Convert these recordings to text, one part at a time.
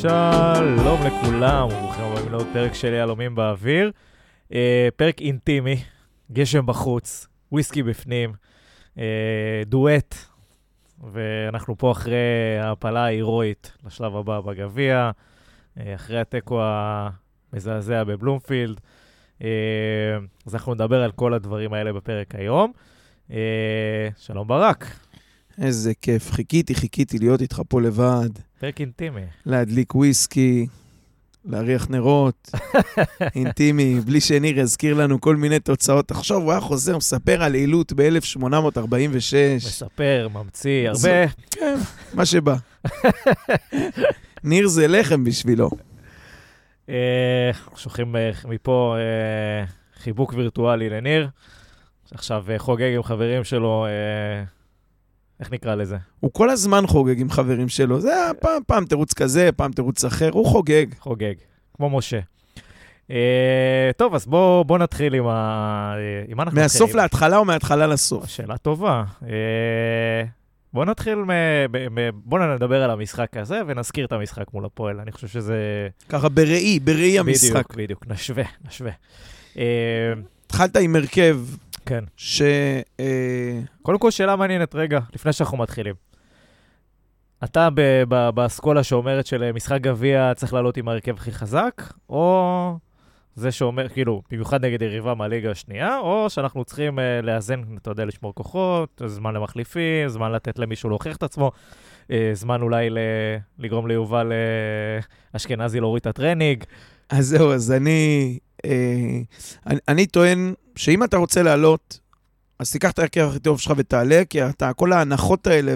שלום לכולם, וברוכים הבאים לעוד פרק של יהלומים באוויר. אה, פרק אינטימי, גשם בחוץ, וויסקי בפנים, אה, דואט, ואנחנו פה אחרי ההפלה ההירואית לשלב הבא בגביע, אה, אחרי התיקו המזעזע בבלומפילד. אה, אז אנחנו נדבר על כל הדברים האלה בפרק היום. אה, שלום ברק, איזה כיף, חיכיתי, חיכיתי להיות איתך פה לבד, פרק אינטימי. להדליק וויסקי, להריח נרות, אינטימי, בלי שניר יזכיר לנו כל מיני תוצאות. תחשוב, הוא היה חוזר, מספר על עילות ב-1846. מספר, ממציא, הרבה. כן, מה שבא. ניר זה לחם בשבילו. אה, שולחים אה, מפה אה, חיבוק וירטואלי לניר, שעכשיו חוגג עם חברים שלו, איך נקרא לזה? הוא כל הזמן חוגג עם חברים שלו. זה היה פעם, פעם תירוץ כזה, פעם תירוץ אחר, הוא חוגג. חוגג, כמו משה. אה, טוב, אז בואו בוא נתחיל עם ה... אה, עם מה אנחנו מהסוף מתחילים? להתחלה או מההתחלה לסוף? שאלה טובה. אה, בואו נתחיל, מ... ב- בואו נדבר על המשחק הזה ונזכיר את המשחק מול הפועל. אני חושב שזה... ככה בראי, בראי המשחק. בדיוק, בדיוק, נשווה, נשווה. אה, התחלת עם הרכב כן. ש... אה, קודם כל, שאלה מעניינת, רגע, לפני שאנחנו מתחילים. אתה ב- ב- באסכולה שאומרת שלמשחק גביע צריך לעלות עם ההרכב הכי חזק, או זה שאומר, כאילו, במיוחד נגד יריבה מהליגה השנייה, או שאנחנו צריכים uh, לאזן, אתה יודע, לשמור כוחות, זמן למחליפים, זמן לתת למישהו להוכיח את עצמו, uh, זמן אולי ל- לגרום ליובל אה, אשכנזי להוריד את הטרנינג. אז זהו, אז אני, אני, אני טוען שאם אתה רוצה לעלות, אז תיקח את ההרכב הכי טוב שלך ותעלה, כי אתה, כל ההנחות האלה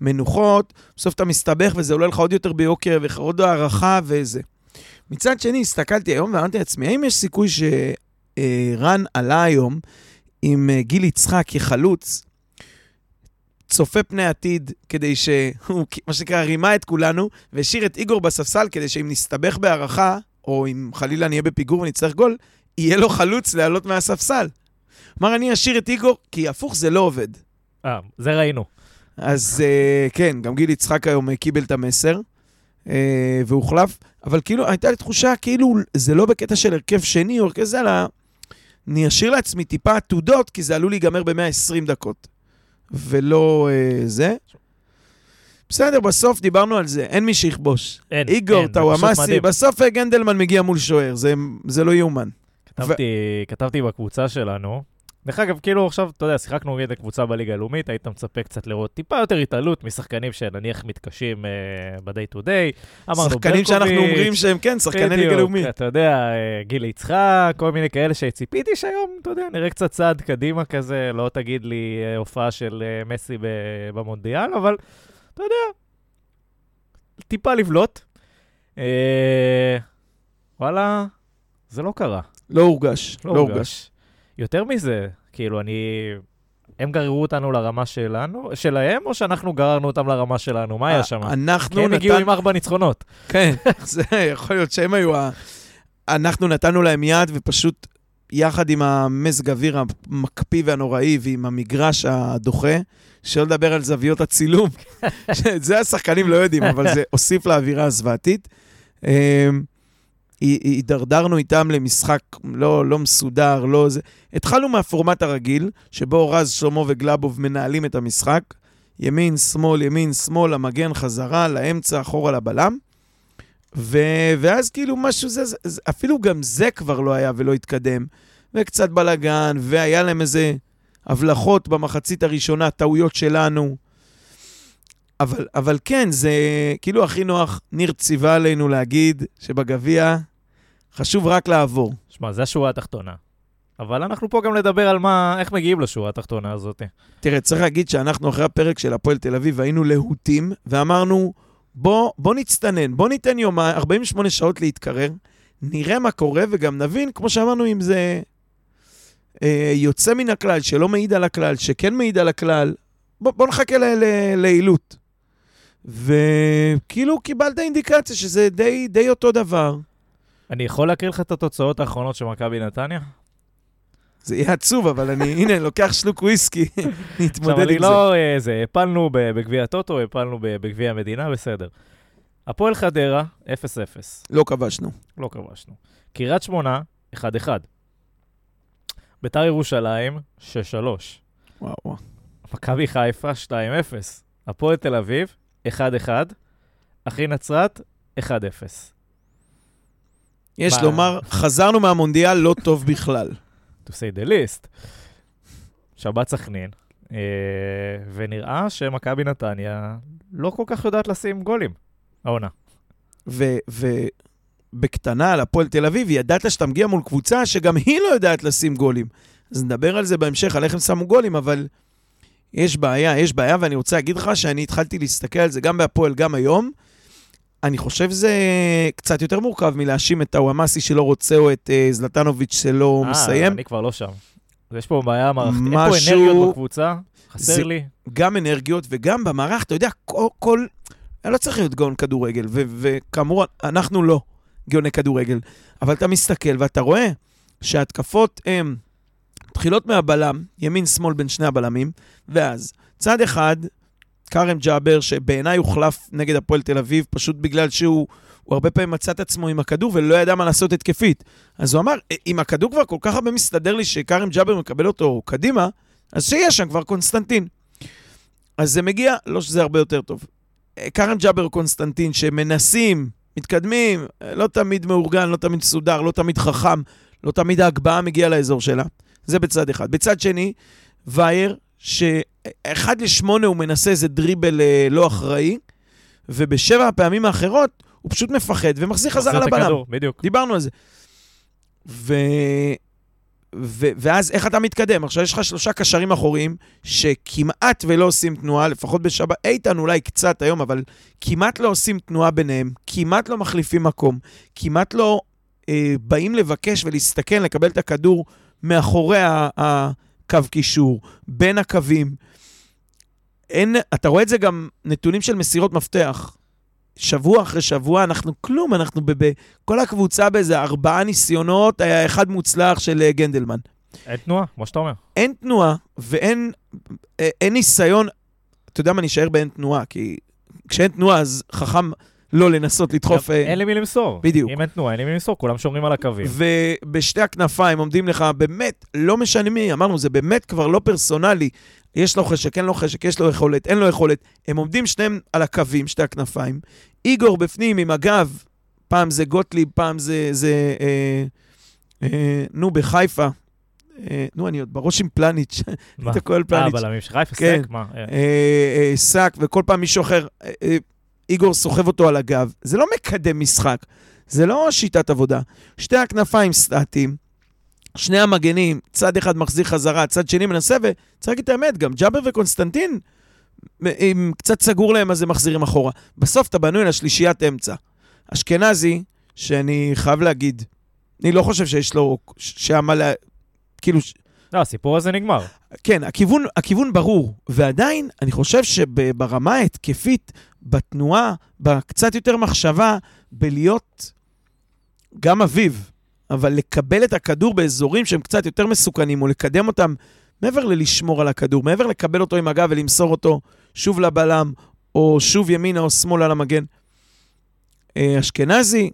והמנוחות, בסוף אתה מסתבך וזה עולה לך עוד יותר ביוקר ועוד הארכה וזה. מצד שני, הסתכלתי היום ואמרתי לעצמי, האם יש סיכוי שרן עלה היום עם אה, גיל יצחק כחלוץ, צופה פני עתיד, כדי שהוא, מה שנקרא, רימה את כולנו, והשאיר את איגור בספסל, כדי שאם נסתבך בהערכה, או אם חלילה נהיה בפיגור ונצטרך גול, יהיה לו חלוץ לעלות מהספסל. כלומר, אני אשאיר את איגור, כי הפוך זה לא עובד. אה, זה ראינו. אז uh, כן, גם גיל יצחק היום uh, קיבל את המסר, uh, והוחלף, אבל כאילו, הייתה לי תחושה כאילו זה לא בקטע של הרכב שני או הרכב זה, אלא אני אשאיר לעצמי טיפה עתודות, כי זה עלול להיגמר ב-120 דקות, ולא uh, זה. בסדר, בסוף דיברנו על זה, אין מי שיכבוש. אין, איגור, טאוואמאסי. בסוף אה, גנדלמן מגיע מול שוער, זה, זה לא יאומן. כתבתי, כתבתי בקבוצה שלנו. דרך אגב, כאילו עכשיו, אתה יודע, שיחקנו נגד הקבוצה בליגה הלאומית, היית מצפה קצת לראות טיפה יותר התעלות משחקנים שנניח מתקשים uh, ב-day to day. שחקנים שאנחנו אומרים שהם כן, שחקני ליגה לאומית. אתה יודע, אה, גיל יצחק, כל מיני כאלה שציפיתי שהיום, אתה יודע, נראה קצת צעד קדימה כזה, לא תגיד לי אה, הופעה של אה, מסי במונדיאל, אבל אתה יודע, טיפה לבלוט. אה, וואלה, זה לא קרה. לא הורגש, לא הורגש. יותר מזה, כאילו, אני... הם גררו אותנו לרמה שלנו, שלהם, או שאנחנו גררנו אותם לרמה שלנו? מה היה שם? אנחנו כי הם הגיעו. עם ארבע ניצחונות. כן, זה יכול להיות שהם היו ה... אנחנו נתנו להם יד, ופשוט יחד עם המזג אוויר המקפיא והנוראי, ועם המגרש הדוחה, שלא לדבר על זוויות הצילום, שאת זה השחקנים לא יודעים, אבל זה הוסיף לאווירה הזוועתית. אמ, הי- הידרדרנו איתם למשחק לא, לא מסודר, לא זה. התחלנו מהפורמט הרגיל, שבו רז, שלמה וגלבוב מנהלים את המשחק. ימין, שמאל, ימין, שמאל, המגן חזרה, לאמצע, אחורה לבלם. ו... ואז כאילו משהו זה, אפילו גם זה כבר לא היה ולא התקדם. וקצת בלאגן, והיה להם איזה הבלחות במחצית הראשונה, טעויות שלנו. אבל, אבל כן, זה כאילו הכי נוח, ניר ציווה עלינו להגיד שבגביע חשוב רק לעבור. שמע, זה השורה התחתונה. אבל אנחנו פה גם לדבר על מה, איך מגיעים לשורה התחתונה הזאת. תראה, צריך להגיד שאנחנו אחרי הפרק של הפועל תל אביב היינו להוטים, ואמרנו, בוא, בוא נצטנן, בוא ניתן יומיים, 48 שעות להתקרר, נראה מה קורה וגם נבין, כמו שאמרנו, אם זה אה, יוצא מן הכלל, שלא מעיד על הכלל, שכן מעיד על הכלל, בוא, בוא נחכה לעילות. וכאילו קיבלת אינדיקציה שזה די, די אותו דבר. אני יכול להקריא לך את התוצאות האחרונות של מכבי נתניה? זה יהיה עצוב, אבל אני, הנה, לוקח שלוק וויסקי, עכשיו, נתמודד אני עם זה. לא... אה, זה, הפלנו ב- בגביע הטוטו, הפלנו בגביע המדינה, בסדר. הפועל חדרה, 0-0. לא כבשנו. לא כבשנו. קריית שמונה, 1-1. ביתר ירושלים, 6-3. וואו, וואו. מכבי חיפה, 2-0. הפועל תל אביב, 1-1. אחי נצרת, 1-0. יש מה? לומר, חזרנו מהמונדיאל לא טוב בכלל. To say the least. שבת סכנין, אה, ונראה שמכבי נתניה לא כל כך יודעת לשים גולים, העונה. ובקטנה על הפועל תל אביב, ידעת שאתה מגיע מול קבוצה שגם היא לא יודעת לשים גולים. אז נדבר על זה בהמשך, על איך הם שמו גולים, אבל יש בעיה, יש בעיה, ואני רוצה להגיד לך שאני התחלתי להסתכל על זה גם בהפועל, גם היום. אני חושב שזה קצת יותר מורכב מלהאשים את הוואמאסי שלא רוצה, או את אה, זלטנוביץ' שלא אה, מסיים. אני כבר לא שם. יש פה בעיה מערכתית. אין פה משהו- אנרגיות בקבוצה, חסר זה- לי. גם אנרגיות וגם במערך, אתה יודע, כל... כל... אני לא צריך להיות גאון כדורגל, ו- וכאמור, אנחנו לא גאוני כדורגל, אבל אתה מסתכל ואתה רואה שההתקפות הן מתחילות מהבלם, ימין-שמאל בין שני הבלמים, ואז צד אחד, כרם ג'אבר, שבעיניי הוחלף נגד הפועל תל אביב, פשוט בגלל שהוא הוא הרבה פעמים מצא את עצמו עם הכדור ולא ידע מה לעשות התקפית. אז הוא אמר, אם הכדור כבר כל כך הרבה מסתדר לי שכרם ג'אבר מקבל אותו קדימה, אז שיהיה שם כבר קונסטנטין. אז זה מגיע, לא שזה הרבה יותר טוב. כרם ג'אבר קונסטנטין, שמנסים, מתקדמים, לא תמיד מאורגן, לא תמיד מסודר, לא תמיד חכם, לא תמיד ההגבהה מגיעה לאזור שלה. זה בצד אחד. בצד שני, וייר, שאחד לשמונה הוא מנסה איזה דריבל אה, לא אחראי, ובשבע הפעמים האחרות הוא פשוט מפחד ומחזיר חזרה את לבלם. הכדור, בדיוק. דיברנו על זה. ו... ו... ואז איך אתה מתקדם? עכשיו יש לך שלושה קשרים אחוריים שכמעט ולא עושים תנועה, לפחות בשבת, איתן אולי קצת היום, אבל כמעט לא עושים תנועה ביניהם, כמעט לא מחליפים מקום, כמעט לא אה, באים לבקש ולהסתכן, לקבל את הכדור מאחורי ה- הקו קישור, בין הקווים. אין, אתה רואה את זה גם נתונים של מסירות מפתח. שבוע אחרי שבוע אנחנו כלום, אנחנו ב... ב- כל הקבוצה באיזה ארבעה ניסיונות, היה אחד מוצלח של אה, גנדלמן. אין תנועה, כמו שאתה אומר. אין תנועה ואין אה, אין ניסיון, אתה יודע מה, נשאר באין תנועה, כי כשאין תנועה אז חכם לא לנסות לדחוף... אה, אין לי מי למסור. בדיוק. אם אין תנועה, אין לי מי למסור, כולם שומרים על הקווים. ובשתי הכנפיים עומדים לך, באמת, לא משנה מי, אמרנו, זה באמת כבר לא פרסונלי. יש לו חשק, אין לו חשק, יש לו יכולת, אין לו יכולת. הם עומדים שניהם על הקווים, שתי הכנפיים. איגור בפנים עם הגב, פעם זה גוטליב, פעם זה, זה אה, אה, נו, בחיפה. אה, נו, אני עוד בראש עם פלניץ'? אתה כולל אה, פלניץ'. בלמים של חיפה, כן. סק? מה? אה, אה, אה, שק, וכל פעם מישהו אחר, אה, אה, איגור סוחב אותו על הגב. זה לא מקדם משחק, זה לא שיטת עבודה. שתי הכנפיים סטטיים, שני המגנים, צד אחד מחזיר חזרה, צד שני מנסה, וצריך להגיד את האמת, גם ג'אבר וקונסטנטין, אם קצת סגור להם, אז הם מחזירים אחורה. בסוף אתה בנוי לשלישיית אמצע. אשכנזי, שאני חייב להגיד, אני לא חושב שיש לו, שהיה מה לה... כאילו, לא, הסיפור הזה נגמר. כן, הכיוון, הכיוון ברור, ועדיין אני חושב שברמה ההתקפית, בתנועה, בקצת יותר מחשבה, בלהיות גם אביב, אבל לקבל את הכדור באזורים שהם קצת יותר מסוכנים, או לקדם אותם מעבר ללשמור על הכדור, מעבר לקבל אותו עם הגב ולמסור אותו שוב לבלם, או שוב ימינה או שמאלה למגן. אה, אשכנזי,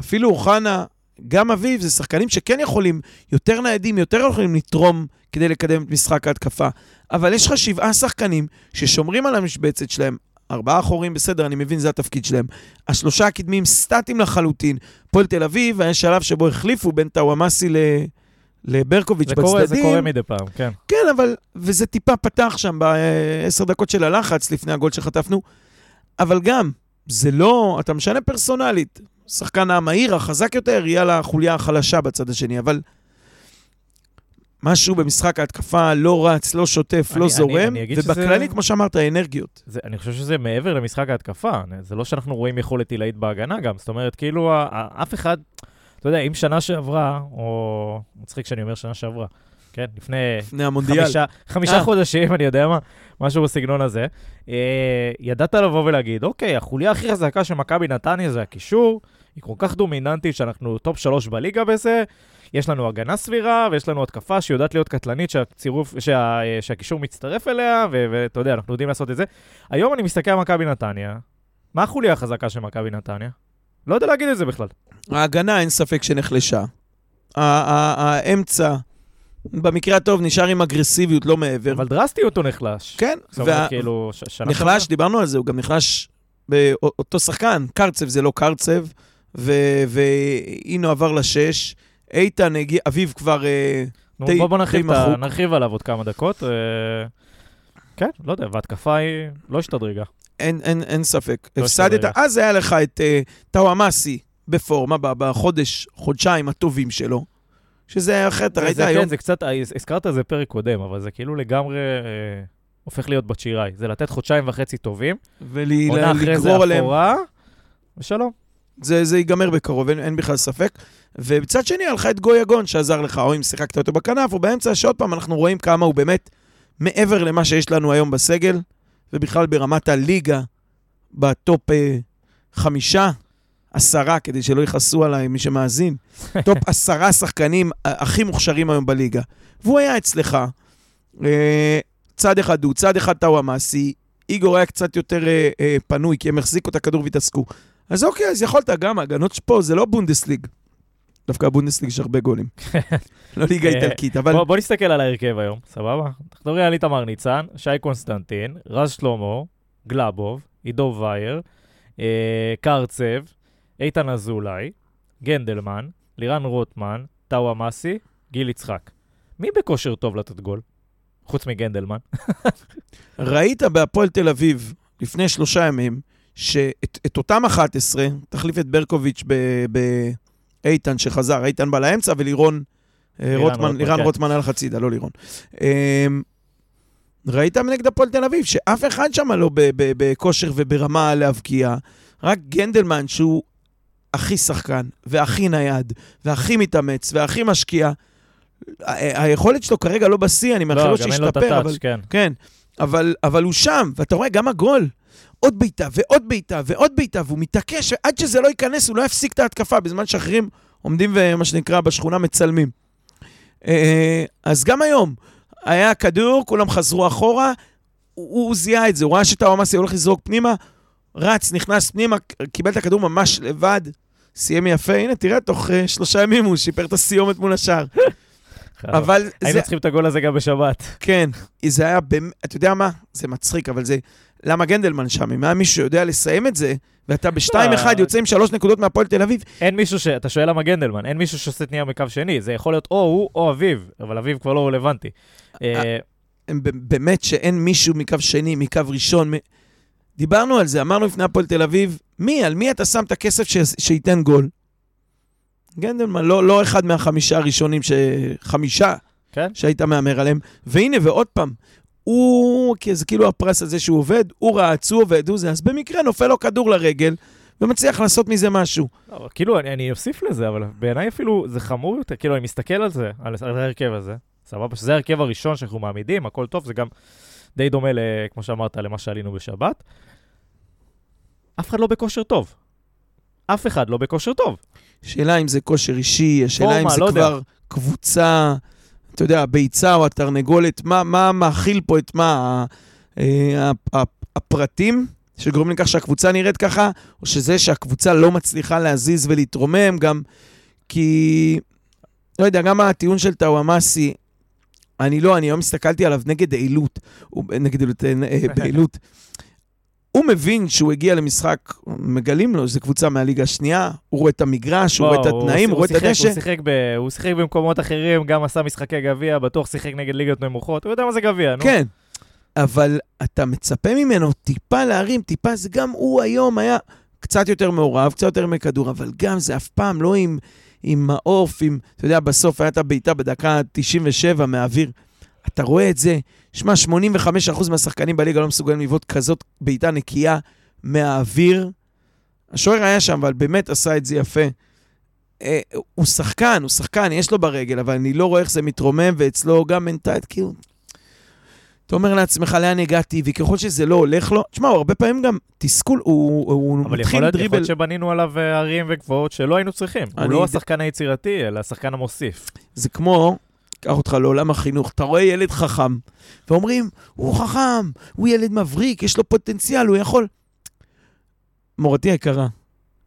אפילו אוחנה, גם אביב, זה שחקנים שכן יכולים, יותר ניידים, יותר יכולים לתרום כדי לקדם את משחק ההתקפה. אבל יש לך שבעה שחקנים ששומרים על המשבצת שלהם. ארבעה אחורים, בסדר, אני מבין, זה התפקיד שלהם. השלושה הקדמיים סטטיים לחלוטין. פועל תל אביב, היה שלב שבו החליפו בין טאוואמאסי ל... לברקוביץ' זה בצדדים. קורה, זה קורה מדי פעם, כן. כן, אבל... וזה טיפה פתח שם בעשר דקות של הלחץ לפני הגול שחטפנו. אבל גם, זה לא... אתה משנה פרסונלית. שחקן המהיר, החזק יותר, יהיה לחוליה החלשה בצד השני, אבל... משהו במשחק ההתקפה לא רץ, לא שוטף, אני- לא אני- זורם, אני שזה- ובכללי, כמו שאמרת, אנרגיות. זה, אני חושב שזה מעבר למשחק ההתקפה. זה לא שאנחנו רואים יכולת עילאית בהגנה גם. זאת אומרת, כאילו, אף אחד... אתה יודע, אם שנה שעברה, או... מצחיק שאני אומר שנה שעברה, כן? לפני לפני המונדיאל. חמישה, חמישה אה. חודשים, אני יודע מה, משהו בסגנון הזה. אה, ידעת לבוא ולהגיד, אוקיי, החוליה הכי חזקה של מכבי נתניה זה הקישור, היא כל כך דומיננטית שאנחנו top שלוש בליגה בזה, יש לנו הגנה סבירה ויש לנו התקפה שיודעת להיות קטלנית, שהצירוף, שה, אה, שהקישור מצטרף אליה, ואתה יודע, אנחנו יודעים לעשות את זה. היום אני מסתכל על מכבי נתניה, מה החוליה החזקה של מכבי נתניה? לא יודע להגיד את זה בכלל. ההגנה, אין ספק שנחלשה. האמצע, במקרה הטוב, נשאר עם אגרסיביות, לא מעבר. אבל דרסטיות הוא נחלש. כן, זאת אומרת, וה- כאילו, שנה נחלש, דיברנו על זה, הוא גם נחלש באותו שחקן. קרצב זה לא קרצב, ו- והנה עבר לשש. איתן הגיע, אביב כבר... אה, נו, די- בוא, בוא נרחיב, ה-. נרחיב עליו עוד כמה דקות. אה, כן, לא יודע, וההתקפה היא לא השתדרגה. אין, אין, אין ספק. לא הפסדת. אז היה לך את uh, טאוואמאסי בפורמה, בחודש, חודשיים הטובים שלו, שזה אחרת, אתה ראית זה, היום, כן, זה קצת, הזכרת את זה פרק קודם, אבל זה כאילו לגמרי אה, הופך להיות בצ'יראי. זה לתת חודשיים וחצי טובים, עונה אחרי זה ולגרור עליהם, אחורה, ושלום. זה, זה ייגמר בקרוב, אין, אין בכלל ספק. ובצד שני, היה לך את איגור שעזר לך, או אם שיחקת אותו בכנף, או באמצע, שעוד פעם אנחנו רואים כמה הוא באמת מעבר למה שיש לנו היום בסגל, ובכלל ברמת הליגה, ב top אה, חמישה, עשרה, כדי שלא יכעסו עליי, מי שמאזין, top עשרה שחקנים הכי מוכשרים היום בליגה. והוא היה אצלך. אה, צד אחד הוא, צד אחד טאוואמאסי, איגור היה קצת יותר אה, אה, פנוי, כי הם החזיקו את הכדור והתעסקו. אז אוקיי, אז יכולת גם, הגנות פה זה לא בונדסליג. דווקא בבונדסליג יש הרבה גולים. לא ליגה איטלקית, אבל בוא, בוא נסתכל על ההרכב היום, סבבה? אנחנו מדברים על איתמר ניצן, שי קונסטנטין, רז שלמה, גלאבוב, עידו וייר, אה, קרצב, איתן אזולאי, גנדלמן, לירן רוטמן, טאווה מסי, גיל יצחק. מי בכושר טוב לתת גול? חוץ מגנדלמן. ראית בהפועל תל אביב לפני שלושה ימים, שאת את אותם 11, תחליף את ברקוביץ' באיתן שחזר, איתן בא לאמצע ולירון אה, לירן רוטמן, רוטמן, לירן כן. רוטמן הלך הצידה, לא לירון. אה, ראית נגד הפועל תל אביב, שאף אחד שם לא בכושר וברמה להבקיע, רק גנדלמן שהוא הכי שחקן, והכי נייד, והכי מתאמץ, והכי משקיע. היכולת שלו כרגע לא בשיא, אני מאחל לו לא, גם אין לו את שישתפר, אבל... הטאץ', כן. כן, אבל, אבל הוא שם, ואתה רואה גם הגול. עוד בעיטה ועוד בעיטה ועוד בעיטה, והוא מתעקש, עד שזה לא ייכנס, הוא לא יפסיק את ההתקפה, בזמן שאחרים עומדים ומה שנקרא בשכונה מצלמים. אה, אז גם היום, היה כדור, כולם חזרו אחורה, הוא, הוא זיהה את זה, הוא ראה שטאוואמאסי הולך לזרוק פנימה, רץ, נכנס פנימה, קיבל את הכדור ממש לבד, סיים יפה, הנה, תראה, תוך uh, שלושה ימים הוא שיפר את הסיומת מול השער. אבל אה, היינו זה, צריכים את הגול הזה גם בשבת. כן, זה היה באמת, אתה יודע מה? זה מצחיק, אבל זה... למה גנדלמן שם? אם היה מישהו שיודע לסיים את זה, ואתה בשתיים לא. אחד יוצא עם שלוש נקודות מהפועל תל אביב, אין מישהו ש... אתה שואל למה גנדלמן, אין מישהו שעושה תניעה מקו שני, זה יכול להיות או הוא או אביב, אבל אביב כבר לא רלוונטי. אה, ב- באמת שאין מישהו מקו שני, מקו ראשון. דיברנו על זה, אמרנו לפני הפועל תל אביב, מי, על מי אתה שם את הכסף ש... שייתן גול? גנדלמן, לא, לא אחד מהחמישה הראשונים, ש... חמישה כן. שהיית מהמר עליהם. והנה, ועוד פעם, הוא, כי זה כאילו הפרס הזה שהוא עובד, הוא רץ, הוא עובד, הוא זה, אז במקרה נופל לו כדור לרגל, ומצליח לעשות מזה משהו. לא, כאילו, אני, אני אוסיף לזה, אבל בעיניי אפילו זה חמור יותר, כאילו, אני מסתכל על זה, על ההרכב הזה, סבבה, שזה ההרכב הראשון שאנחנו מעמידים, הכל טוב, זה גם די דומה, ל, כמו שאמרת, למה שעלינו בשבת. אף אחד לא בכושר טוב. אף אחד לא בכושר טוב. שאלה אם זה כושר אישי, השאלה אם זה לא יודע. כבר קבוצה, אתה יודע, הביצה או התרנגולת, מה, מה מאכיל פה את מה? אה, הפרטים שגורמים לכך שהקבוצה נראית ככה, או שזה שהקבוצה לא מצליחה להזיז ולהתרומם, גם כי, לא יודע, גם הטיעון של טאוואמאסי, אני לא, אני היום הסתכלתי עליו נגד העילות, נגד עילות, אה, אה, בעילות. הוא מבין שהוא הגיע למשחק, מגלים לו שזו קבוצה מהליגה השנייה, הוא רואה את המגרש, הוא רואה את התנאים, הוא רואה את הדשא. הוא שיחק, ב, הוא שיחק במקומות אחרים, גם עשה משחקי גביע, בטוח שיחק נגד ליגות נמוכות, הוא יודע מה זה גביע, נו. כן, אבל אתה מצפה ממנו טיפה להרים, טיפה, זה גם הוא היום היה קצת יותר מעורב, קצת יותר מכדור, אבל גם זה אף פעם לא עם, עם מעוף, עם, אתה יודע, בסוף הייתה בעיטה בדקה 97 מהאוויר. אתה רואה את זה, שמע, 85% מהשחקנים בליגה לא מסוגלים לבעוט כזאת בעיטה נקייה מהאוויר. השוער היה שם, אבל באמת עשה את זה יפה. אה, הוא שחקן, הוא שחקן, יש לו ברגל, אבל אני לא רואה איך זה מתרומם, ואצלו גם מנטלית, כאילו... אתה אומר לעצמך, לאן הגעתי, וככל שזה לא הולך לו, תשמע, הרבה פעמים גם תסכול, הוא, הוא אבל יכול מתחיל להיות, יכול דריבל. להיות שבנינו עליו אה, הרים וגבוהות שלא היינו צריכים. הוא לא ד- השחקן היצירתי, אלא השחקן המוסיף. זה כמו, קח אותך לעולם החינוך, אתה רואה ילד חכם, ואומרים, הוא חכם, הוא ילד מבריק, יש לו פוטנציאל, הוא יכול... מורתי היקרה,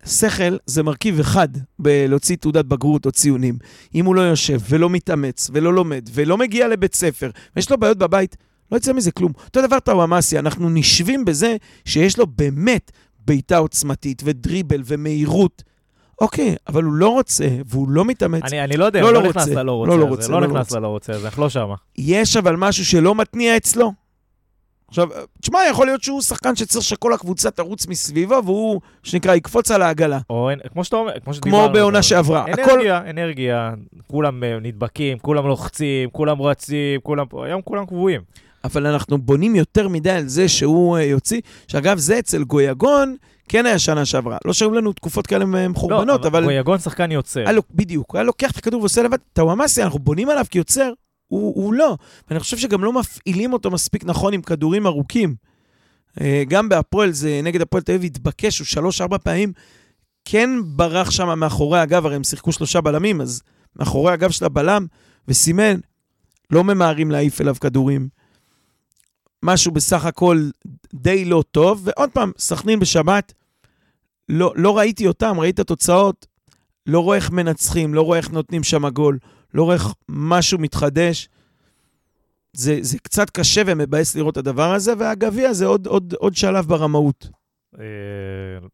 שכל זה מרכיב אחד בלהוציא תעודת בגרות או ציונים. אם הוא לא יושב ולא מתאמץ ולא לומד ולא מגיע לבית ספר ויש לו בעיות בבית, לא יצא מזה כלום. אותו דבר טוואמאסי, אנחנו נשבים בזה שיש לו באמת בעיטה עוצמתית ודריבל ומהירות. אוקיי, אבל הוא לא רוצה והוא לא מתאמץ. אני, אני לא יודע, לא, לא, לא לא נכנס. ללא רוצה לא, לא רוצה, לא לא, לא נכנס רוצה. ללא רוצה הזה, אנחנו לא שמה. יש אבל משהו שלא מתניע אצלו. עכשיו, תשמע, יכול להיות שהוא שחקן שצריך שכל הקבוצה תרוץ מסביבו, והוא, שנקרא, יקפוץ על העגלה. או כמו שאתה אומר, כמו שדיברנו. כמו בעונה זה. שעברה. הכל, אנרגיה, אנרגיה, כולם נדבקים, כולם לוחצים, כולם רצים, כולם פה, היום כולם קבועים. אבל אנחנו בונים יותר מדי על זה שהוא אה, יוציא, שאגב, זה אצל גויגון כן היה שנה שעברה. לא שהיו לנו תקופות כאלה מחורבנות, אבל... גויגון שחקן יוצר. היה לו, בדיוק, היה לוקח את הכדור ועושה לבד. טוואמאסי, אנחנו בונים עליו כיוצר, הוא, הוא לא. ואני חושב שגם לא מפעילים אותו מספיק נכון עם כדורים ארוכים. אה, גם בהפועל, זה נגד הפועל תל אביב התבקש, הוא שלוש-ארבע פעמים כן ברח שם מאחורי הגב, הרי הם שיחקו שלושה בלמים, אז מאחורי הגב של הבלם, וסימן, לא ממהרים להעיף אליו כדורים. משהו בסך הכל די לא טוב, ועוד פעם, סכנין בשבת, לא, לא ראיתי אותם, ראיתי את התוצאות, לא רואה איך מנצחים, לא רואה איך נותנים שם גול, לא רואה איך משהו מתחדש. זה, זה קצת קשה ומבאס לראות את הדבר הזה, והגביע זה עוד, עוד, עוד שלב ברמאות. אה,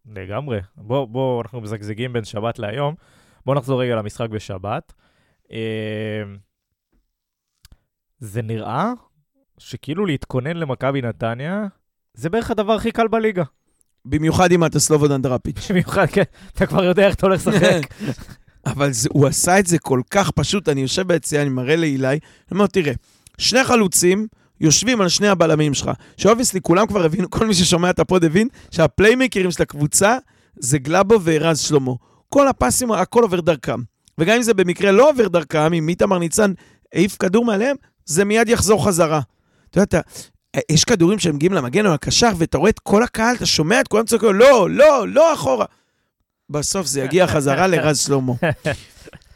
לגמרי. בוא, בוא, אנחנו מזגזגים בין שבת להיום. בוא נחזור רגע למשחק בשבת. אה, זה נראה שכאילו להתכונן למכבי נתניה, זה בערך הדבר הכי קל בליגה. במיוחד אם אתה סלובודן דראפיץ'. במיוחד, כן, אתה כבר יודע איך אתה הולך לשחק. אבל זה, הוא עשה את זה כל כך פשוט, אני יושב ביציע, אני מראה לאילי, אני אומר, תראה, שני חלוצים יושבים על שני הבלמים שלך, ש obviously כולם כבר הבינו, כל מי ששומע את ה pod הבין, שהפליימקרים של הקבוצה זה גלאבו ורז שלמה. כל הפסים, הכל עובר דרכם. וגם אם זה במקרה לא עובר דרכם, אם איתמר ניצן העיף כדור מעליהם, זה מיד יחזור חזרה. אתה יודע, אתה, יש כדורים שמגיעים למגן או לקשר, ואתה רואה את כל הקהל, אתה שומע את כולם צועקים, לא, לא, לא אחורה. בסוף זה יגיע חזרה לרז שלמה.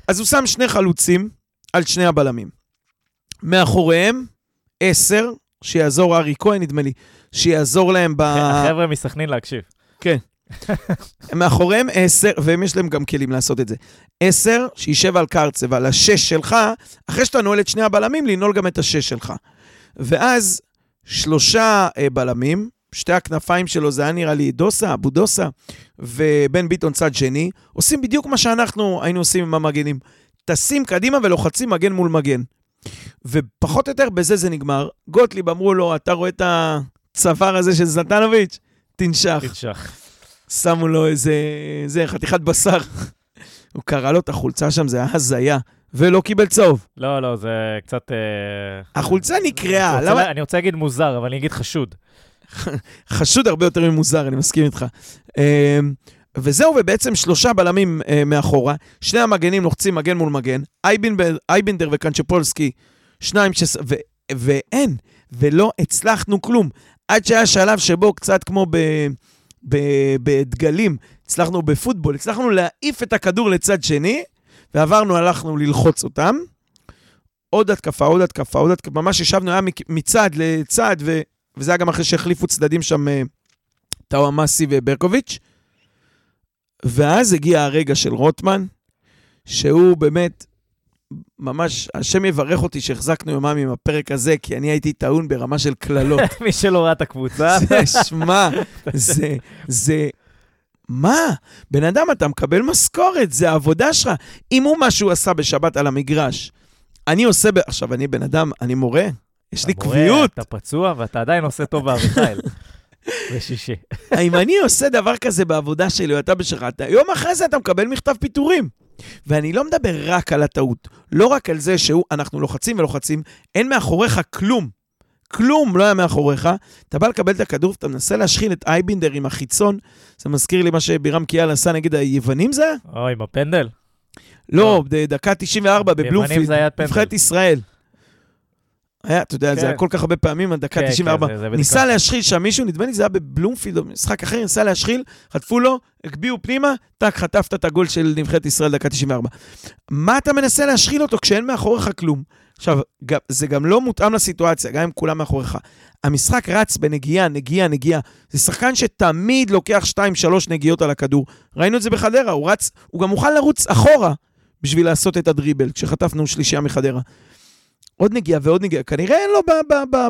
אז הוא שם שני חלוצים על שני הבלמים. מאחוריהם, עשר, שיעזור ארי כהן, נדמה לי, שיעזור להם ב... החבר'ה מסכנין להקשיב. מאחוריהם עשר, והם יש להם גם כלים לעשות את זה. עשר, שישב על קרצב, על השש שלך, אחרי שאתה נועל את שני הבלמים, לנעול גם את השש שלך. ואז שלושה אה, בלמים, שתי הכנפיים שלו, זה היה נראה לי דוסה, אבו דוסה, ובן ביטון צד שני, עושים בדיוק מה שאנחנו היינו עושים עם המגנים. טסים קדימה ולוחצים מגן מול מגן. ופחות או יותר בזה זה נגמר. גוטליב אמרו לו, אתה רואה את הצוואר הזה של זלטנוביץ'? תנשך. תנשך. שמו לו איזה, זה, חתיכת בשר. הוא קרא לו את החולצה שם, זה היה הזיה, ולא קיבל צהוב. לא, לא, זה קצת... אה, החולצה נקרעה, אני רוצה למה? לה- אני רוצה להגיד מוזר, אבל אני אגיד חשוד. חשוד הרבה יותר ממוזר, אני מסכים איתך. אה, וזהו, ובעצם שלושה בלמים אה, מאחורה, שני המגנים לוחצים מגן מול מגן, אייבינדר, וקנצ'פולסקי, שניים ש... ו... ואין, ולא הצלחנו כלום. עד שהיה שלב שבו, קצת כמו ב... ב... בדגלים, הצלחנו בפוטבול, הצלחנו להעיף את הכדור לצד שני, ועברנו, הלכנו ללחוץ אותם. עוד התקפה, עוד התקפה, עוד התקפה, ממש ישבנו, היה מצד לצד, ו... וזה היה גם אחרי שהחליפו צדדים שם אה, טאוואמאסי וברקוביץ'. ואז הגיע הרגע של רוטמן, שהוא באמת, ממש, השם יברך אותי שהחזקנו יומם עם הפרק הזה, כי אני הייתי טעון ברמה של קללות. מי שלא ראה את הקבוצה, שמע, זה, זה, מה? בן אדם, אתה מקבל משכורת, זה העבודה שלך. אם הוא מה שהוא עשה בשבת על המגרש, אני עושה, ב... עכשיו, אני בן אדם, אני מורה, יש לי מורה, קביעות. אתה פצוע ואתה עדיין עושה טוב באביחיל. בשישי. אם אני עושה דבר כזה בעבודה שלי, או אתה בשלך, יום אחרי זה אתה מקבל מכתב פיטורים. ואני לא מדבר רק על הטעות, לא רק על זה שאנחנו לוחצים ולוחצים, אין מאחוריך כלום. כלום לא היה מאחוריך. אתה בא לקבל את הכדור, אתה מנסה להשחיל את אייבינדר עם החיצון. זה מזכיר לי מה שבירם קיאל עשה נגד היוונים זה היה? אוי, עם הפנדל? לא, ד- דקה 94 ביוונים בבלומפילד. נבחרת ישראל. היה, אתה יודע, כן. זה היה כל כך הרבה פעמים, עד דקה כן, 94. כן, זה- זה ניסה. להשחיל שם מישהו, נדמה לי זה היה בבלומפילד או במשחק אחר, ניסה להשחיל, חטפו לו, הגביהו פנימה, טאק, חטפת את הגול של נבחרת ישראל דקה 94. מה אתה מנסה להשחיל אותו כשאין מאחוריך כלום? עכשיו, זה גם לא מותאם לסיטואציה, גם אם כולם מאחוריך. המשחק רץ בנגיעה, נגיעה, נגיעה. זה שחקן שתמיד לוקח 2-3 נגיעות על הכדור. ראינו את זה בחדרה, הוא רץ, הוא גם מוכן לרוץ אחורה בשביל לעשות את הדריבל, כשחטפנו שלישייה מחדרה. עוד נגיעה ועוד נגיעה. כנראה אין לו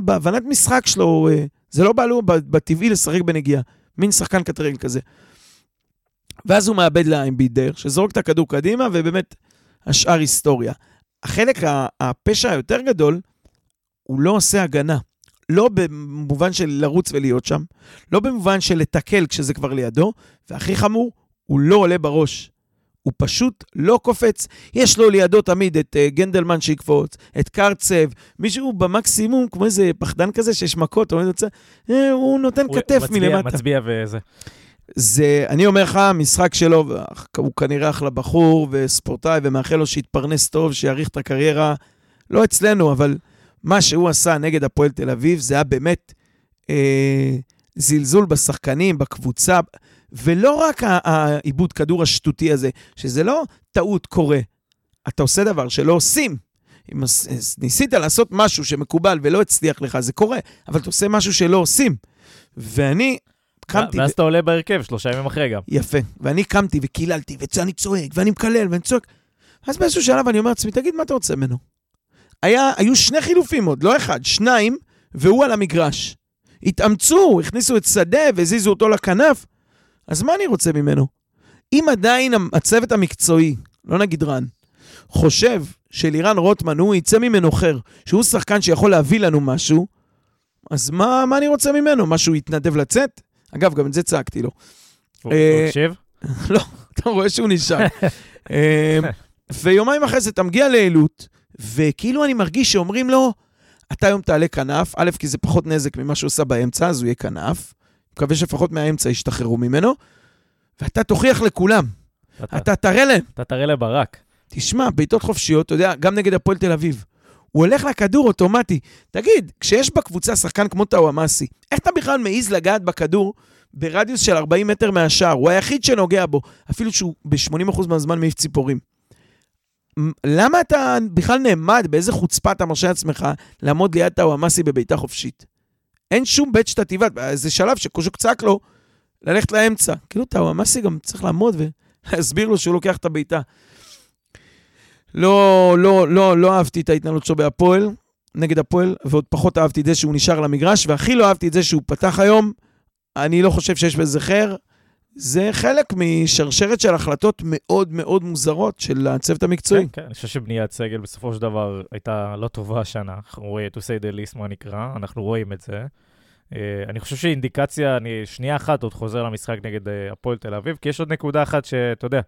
בהבנת משחק שלו, אה, זה לא בא לו בטבעי לשחק בנגיעה. מין שחקן קטרגל כזה. ואז הוא מאבד לאמביט דר, שזורק את הכדור קדימה, ובאמת, השאר היסטוריה. החלק, הפשע היותר גדול, הוא לא עושה הגנה. לא במובן של לרוץ ולהיות שם, לא במובן של לתקל כשזה כבר לידו, והכי חמור, הוא לא עולה בראש. הוא פשוט לא קופץ. יש לו לידו תמיד את uh, גנדלמן שיקפוץ, את קרצב, מישהו במקסימום, כמו איזה פחדן כזה שיש מכות, הוא, אה, הוא נותן הוא כתף מצביע- מלמטה. מצביע וזה. זה, אני אומר לך, משחק שלו, הוא כנראה אחלה בחור וספורטאי, ומאחל לו שיתפרנס טוב, שיאריך את הקריירה. לא אצלנו, אבל מה שהוא עשה נגד הפועל תל אביב, זה היה באמת אה, זלזול בשחקנים, בקבוצה, ולא רק העיבוד כדור השטותי הזה, שזה לא טעות קורה. אתה עושה דבר שלא עושים. אם ניסית לעשות משהו שמקובל ולא הצליח לך, זה קורה, אבל אתה עושה משהו שלא עושים. ואני קמתי... ואז אתה עולה בהרכב שלושה ימים אחרי גם. יפה. ואני קמתי וקיללתי, ואני צועק, ואני מקלל, ואני צועק. אז באיזשהו שלב אני אומר לעצמי, תגיד, מה אתה רוצה ממנו? היה, היו שני חילופים עוד, לא אחד, שניים, והוא על המגרש. התאמצו, הכניסו את שדה והזיזו אותו לכנף, אז מה אני רוצה ממנו? אם עדיין הצוות המקצועי, לא נגיד רן, חושב שלירן רוטמן, הוא יצא ממנו חר, שהוא שחקן שיכול להביא לנו משהו, אז מה, מה אני רוצה ממנו? משהו יתנדב לצאת? אגב, גם את זה צעקתי לו. הוא אה, הוא הקשיב? אתה רואה שהוא נשאר. אמ, ויומיים אחרי זה אתה מגיע לעילוט, וכאילו אני מרגיש שאומרים לו, אתה היום תעלה כנף, א', כי זה פחות נזק ממה שהוא עושה באמצע, אז הוא יהיה כנף. מקווה שלפחות מהאמצע ישתחררו ממנו, ואתה תוכיח לכולם, אתה תראה להם. אתה תראה לברק. תשמע, בעיטות חופשיות, אתה יודע, גם נגד הפועל תל אביב. הוא הולך לכדור אוטומטי. תגיד, כשיש בקבוצה שחקן כמו טאוואמאסי, איך אתה בכלל מעז לגעת בכדור ברדיוס של 40 מטר מהשער? הוא היחיד שנוגע בו, אפילו שהוא ב-80% מהזמן מעיף ציפורים. למה אתה בכלל נעמד, באיזה חוצפה אתה מרשה לעצמך לעמוד ליד טאוואמאסי בבעיטה חופשית? אין שום בית שאתה תבעט, זה שלב שקוז'וק צעק לו ללכת לאמצע. כאילו, טאוואמאסי גם צריך לעמוד ולהסביר לו שהוא לוקח את הבעיטה. לא, לא, לא, לא אהבתי את ההתנהלות שלו בהפועל, נגד הפועל, ועוד פחות אהבתי את זה שהוא נשאר על המגרש, והכי לא אהבתי את זה שהוא פתח היום. אני לא חושב שיש בזה חר. זה חלק משרשרת של החלטות מאוד מאוד מוזרות של הצוות המקצועי. כן, כן, אני חושב שבניית סגל בסופו של דבר הייתה לא טובה השנה. אנחנו רואים, to say the least, מה נקרא, אנחנו רואים את זה. אה, אני חושב שאינדיקציה, אני שנייה אחת עוד חוזר למשחק נגד אה, הפועל תל אביב, כי יש עוד נקודה אחת שאתה יודע,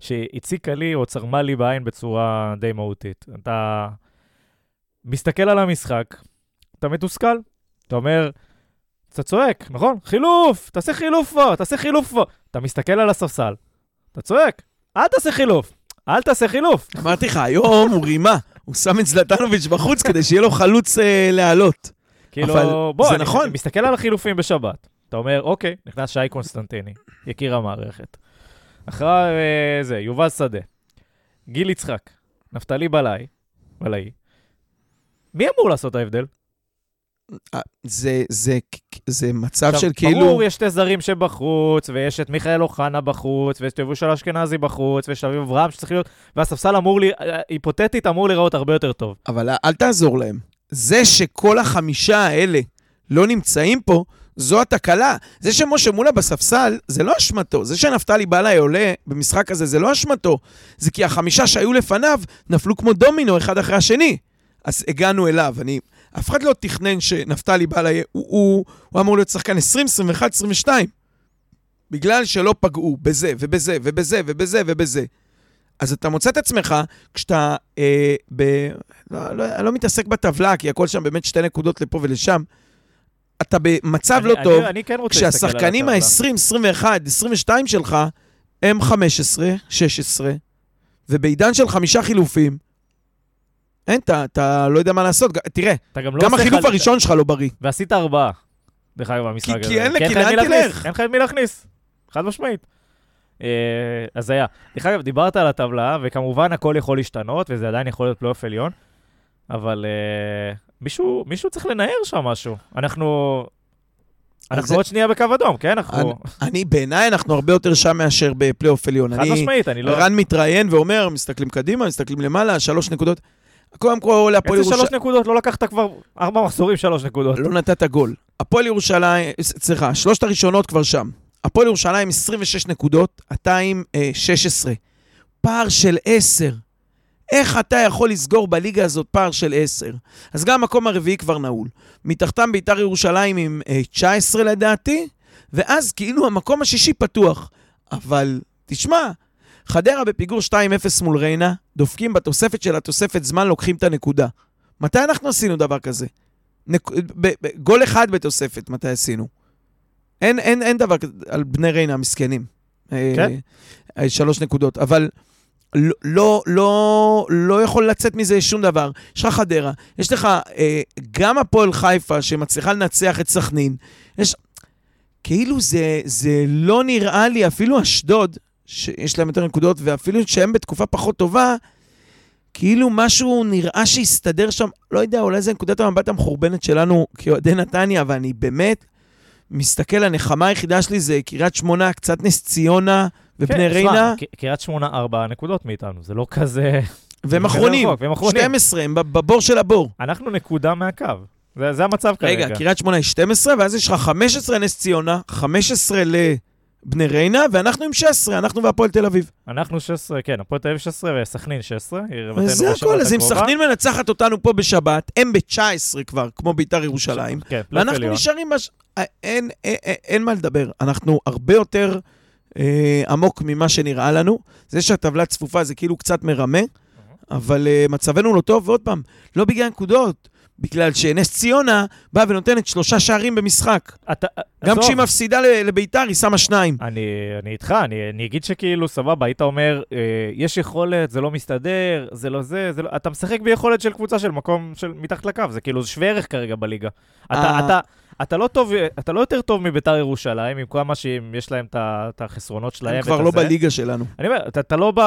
שהציקה לי או צרמה לי בעין בצורה די מהותית. אתה מסתכל על המשחק, אתה מתוסכל, אתה אומר, אתה צועק, נכון? חילוף, תעשה חילוף פה, תעשה חילוף פה. אתה מסתכל על הספסל, אתה צועק, אל תעשה חילוף, אל תעשה חילוף. אמרתי לך, היום הוא רימה, הוא שם את זלטנוביץ' בחוץ כדי שיהיה לו חלוץ אה, לעלות. כאילו, אבל בוא, זה אני, נכון. מסתכל על החילופים בשבת. אתה אומר, אוקיי, נכנס שי קונסטנטיני, יקיר המערכת. אחרי אה, זה, יובל שדה, גיל יצחק, נפתלי בלעי, בלעי. מי אמור לעשות את ההבדל? אה, זה, זה, זה מצב עכשיו, של כאילו... ברור, יש שתי זרים שבחוץ, ויש את מיכאל אוחנה בחוץ, ויש את יבושל אשכנזי בחוץ, ויש אביב אברהם שצריך להיות, והספסל אמור, לי, היפותטית אמור להיראות הרבה יותר טוב. אבל אל תעזור להם. זה שכל החמישה האלה לא נמצאים פה, זו התקלה. זה שמשה מולה בספסל, זה לא אשמתו. זה שנפתלי בלעי עולה במשחק הזה, זה לא אשמתו. זה כי החמישה שהיו לפניו נפלו כמו דומינו אחד אחרי השני. אז הגענו אליו. אני... אף אחד לא תכנן שנפתלי בלעי, הוא, הוא, הוא אמור להיות שחקן 20, 21, 22. בגלל שלא פגעו בזה ובזה ובזה ובזה ובזה. אז אתה מוצא את עצמך, כשאתה אה, ב... לא, לא, אני לא מתעסק בטבלה, כי הכל שם באמת שתי נקודות לפה ולשם. אתה במצב אני- לא טוב, אני, אני כן רוצה כשהשחקנים הטבלה. ה-20, 21, 22 שלך הם 15, 16, ובעידן של חמישה חילופים, אין, אתה- אתה לא יודע מה לעשות. תראה, גם לא גם החילוף חל- הראשון שלך לא בריא. ועשית ארבעה, דרך אגב, במשחק הזה. כי אין לך- לאן מי להכניס, תלך? אין לך את מי להכניס, חד משמעית. אה, אז היה. דרך אגב, דיברת על הטבלה, וכמובן הכל יכול להשתנות, וזה עדיין יכול להיות פלייאוף עליון, אבל אה, מישהו, מישהו צריך לנער שם משהו. אנחנו... אנחנו זה- עוד שנייה בקו אדום, כן? אנחנו... אני, בעיניי, אנחנו הרבה יותר שם מאשר בפלייאוף עליון. חד אני- משמעית, אני לא... רן מתראיין ואומר, מסתכלים קדימה, מסתכלים למעלה, שלוש נקודות. קודם כל, הפועל איזה שלוש ירושלים... נקודות? לא לקחת כבר ארבע מחזורים שלוש נקודות. לא נתת גול. הפועל ירושלים, סליחה, שלושת הראשונות כבר שם. הפועל ירושלים 26 נקודות, אתה עם אה, 16. פער של 10. איך אתה יכול לסגור בליגה הזאת פער של 10? אז גם המקום הרביעי כבר נעול. מתחתם ביתר ירושלים עם אה, 19 לדעתי, ואז כאילו המקום השישי פתוח. אבל תשמע, חדרה בפיגור 2-0 מול ריינה, דופקים בתוספת של התוספת זמן, לוקחים את הנקודה. מתי אנחנו עשינו דבר כזה? נק... ב... ב... גול אחד בתוספת, מתי עשינו? אין, אין, אין דבר כזה על בני ריינה המסכנים. כן. אה, שלוש נקודות, אבל לא, לא, לא, לא יכול לצאת מזה שום דבר. יש לך חדרה, יש לך אה, גם הפועל חיפה שמצליחה לנצח את סכנין. יש... כאילו זה, זה לא נראה לי, אפילו אשדוד, שיש להם יותר נקודות, ואפילו שהם בתקופה פחות טובה, כאילו משהו נראה שהסתדר שם, לא יודע, אולי זה נקודת המבט המחורבנת שלנו כאוהדי נתניה, אבל אני באמת מסתכל, הנחמה היחידה שלי זה קריית שמונה, קצת נס ציונה ובני כן, ריינה, קריית שמונה ארבע נקודות מאיתנו, זה לא כזה... והם זה אחרונים, רחוק, והם אחרונים. 12, הם בבור של הבור. אנחנו נקודה מהקו. זה, זה המצב כרגע. רגע, קריית שמונה היא 12, ואז יש לך 15 נס ציונה, 15 לבני ריינה, ואנחנו עם 16, אנחנו והפועל תל אביב. אנחנו 16, כן, הפועל תל אביב 16 וסכנין 16. היא רבתנו וזה הכל, אז אם. סכנין מנצחת אותנו פה בשבת, הם ב-19 כבר, כמו ביתר ירושלים, כן, ואנחנו. נשארים, בש... אה, אין, אין, אין, אין מה לדבר, אנחנו הרבה יותר אה, עמוק ממה שנראה לנו. זה שהטבלה צפופה זה כאילו קצת מרמה, אבל אה, מצבנו לא טוב, ועוד פעם, לא בגלל נקודות, בגלל שנס ציונה באה ונותנת שלושה שערים במשחק. אתה, גם עזוב, כשהיא מפסידה לביתר, היא שמה שניים. אני, אני איתך, אני, אני אגיד שכאילו, סבבה, היית אומר, אה, יש יכולת, זה לא מסתדר, זה לא זה, זה לא... אתה משחק ביכולת של קבוצה של מקום של מתחת לקו, זה כאילו, שווה ערך כרגע בליגה. אתה, אה. אתה, אתה לא טוב, אתה לא יותר טוב מביתר ירושלים, עם כמה שיש להם את החסרונות שלהם. הם כבר לא הזה. בליגה שלנו. אני אומר, אתה, אתה לא ב...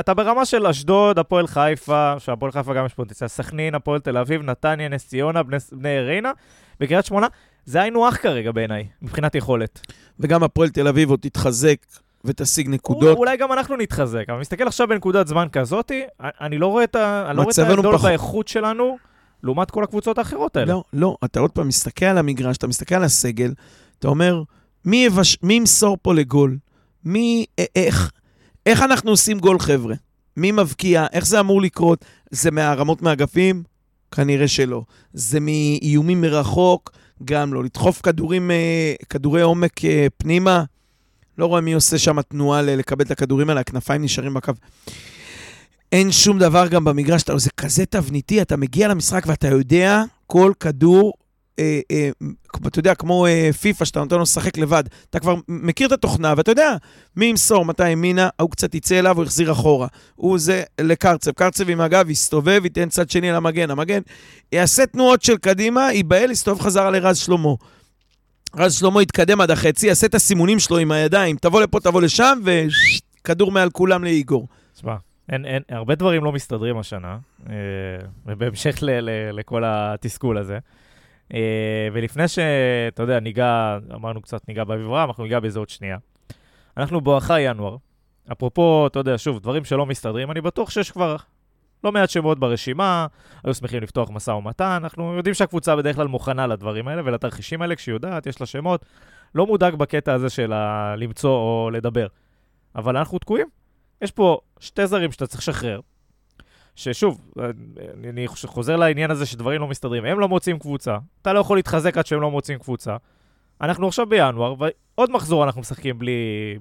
אתה ברמה של אשדוד, הפועל חיפה, שהפועל חיפה גם יש פוטנציאל, סכנין, הפועל תל אביב, נתניה, נס ציונה, בני, בני ריינה, בקריית שמונה, זה היינו הך כרגע בעיניי, מבחינת יכולת. וגם הפועל תל אביב עוד תתחזק ותשיג נקודות. אולי גם אנחנו נתחזק, אבל מסתכל עכשיו בנקודת זמן כזאתי, אני לא רואה את לא את ההבדל פחות. באיכות שלנו לעומת כל הקבוצות האחרות האלה. לא, לא, אתה עוד פעם מסתכל על המגרש, אתה מסתכל על הסגל, אתה אומר, מי, ימסור פה לגול? מי, א- איך, איך אנחנו עושים גול, חבר'ה? מי מבקיע? איך זה אמור לקרות? זה מהרמות מאגפים? כנראה שלא. זה מאיומים מרחוק? גם לא. לדחוף כדורים, אה, כדורי עומק אה, פנימה? לא רואה מי עושה שם תנועה לקבל את הכדורים האלה, הכנפיים נשארים בקו. אין שום דבר גם במגרש, זה כזה תבניתי, אתה מגיע למשחק ואתה יודע כל כדור, אה, אה, אתה יודע, כמו אה, פיפא, שאתה נותן לו לשחק לבד. אתה כבר מכיר את התוכנה, ואתה יודע מי ימסור, מתי ימינה, ההוא קצת יצא אליו, הוא יחזיר אחורה. הוא זה לקרצב, קרצב עם הגב, יסתובב, ייתן צד שני על המגן. יעשה תנועות של קדימה, ייבהל, יסתובב חזרה לרז שלמה. רז שלמה יתקדם עד החצי, יעשה את הסימונים שלו עם הידיים, תבוא לפה, תבוא לשם, וכדור מעל כולם לאיגור. תשמע, אין, אין, הרבה דברים לא מסתדרים השנה, אה, ובהמשך ל, ל, לכל התסכול הזה. אה, ולפני שאתה יודע, ניגע, אמרנו קצת ניגע באביב רם, אנחנו ניגע בזה עוד שנייה. אנחנו בואכה ינואר. אפרופו, אתה יודע, שוב, דברים שלא מסתדרים, אני בטוח שיש כבר לא מעט שמות ברשימה, היו שמחים לפתוח משא ומתן, אנחנו יודעים שהקבוצה בדרך כלל מוכנה לדברים האלה ולתרחישים האלה, כשהיא יודעת, יש לה שמות. לא מודאג בקטע הזה של למצוא או לדבר. אבל אנחנו תקועים. יש פה שתי זרים שאתה צריך לשחרר, ששוב, אני, חוזר לעניין הזה שדברים לא מסתדרים. הם לא מוצאים קבוצה, אתה לא יכול להתחזק עד שהם לא מוצאים קבוצה. אנחנו עכשיו בינואר, ועוד מחזור אנחנו משחקים בלי,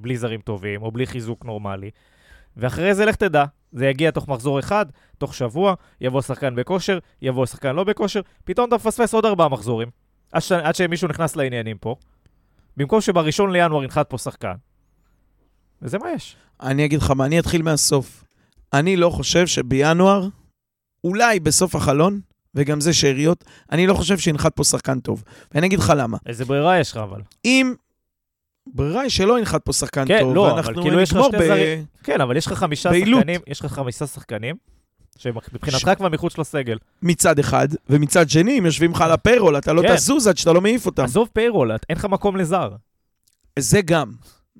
בלי זרים טובים, או בלי חיזוק נורמלי. ואחרי זה לך תדע, זה יגיע תוך מחזור אחד, תוך שבוע, יבוא שחקן בכושר, יבוא שחקן לא בכושר, פתאום אתה מפספס עוד ארבעה מחזורים, עד, ש... עד שמישהו נכנס לעניינים פה. במקום שבראשון לינואר ינחת פה שחקן. וזה מה יש. אני אגיד לך מה, אני אתחיל מהסוף. אני לא חושב שבינואר אולי בסוף החלון, וגם זה שאריות, אני לא חושב שינחת פה שחקן טוב. ואני אגיד לך למה. איזה ברירה יש לך אבל. אם... ברירה היא שלא ינחת פה שחקן כן, טוב, לא, ואנחנו כאילו נגמור ב... זרים. כן, אבל יש לך חמישה בעילות. שחקנים, יש לך חמישה שחקנים, שמבחינתך כבר מחוץ לסגל. מצד אחד, ומצד שני, אם יושבים לך על הפיירול, אתה לא כן. תזוז עד שאתה לא מעיף אותם. עזוב פיירול, אין לך מקום לזר. זה גם.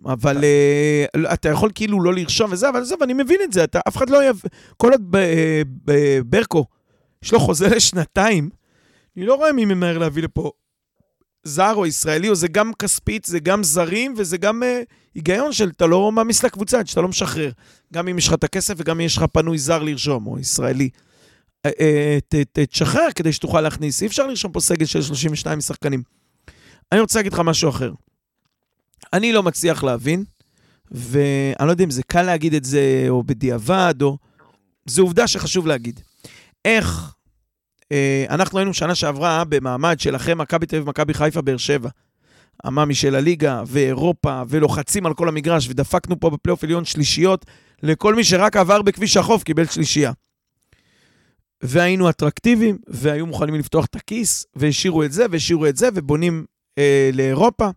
אבל אה, אתה יכול כאילו לא לרשום וזה, אבל עזוב, אני מבין את זה. אתה, אף אחד לא יב... כל עוד אה, ברקו, יש לו חוזה לשנתיים, אני לא רואה מי ממהר להביא לפה זר או ישראלי, או זה גם כספית, זה גם זרים, וזה גם אה, היגיון של אתה לא מעמיס לקבוצה, עד שאתה לא משחרר. גם אם יש לך את הכסף וגם אם יש לך פנוי זר לרשום, או ישראלי. ת, ת, תשחרר כדי שתוכל להכניס. אי אפשר לרשום פה סגל של 32 שחקנים. אני רוצה להגיד לך משהו אחר. אני לא מצליח להבין, ואני לא יודע אם זה קל להגיד את זה, או בדיעבד, או... זו עובדה שחשוב להגיד. איך אה, אנחנו היינו שנה שעברה במעמד של אחרי מכבי תל אביב, מכבי חיפה, באר שבע. המאמי של הליגה, ואירופה, ולוחצים על כל המגרש, ודפקנו פה בפלייאוף עליון שלישיות לכל מי שרק עבר בכביש החוף קיבל שלישייה. והיינו אטרקטיביים, והיו מוכנים לפתוח את הכיס, והשאירו את זה, והשאירו את זה, ובונים אה, לאירופה.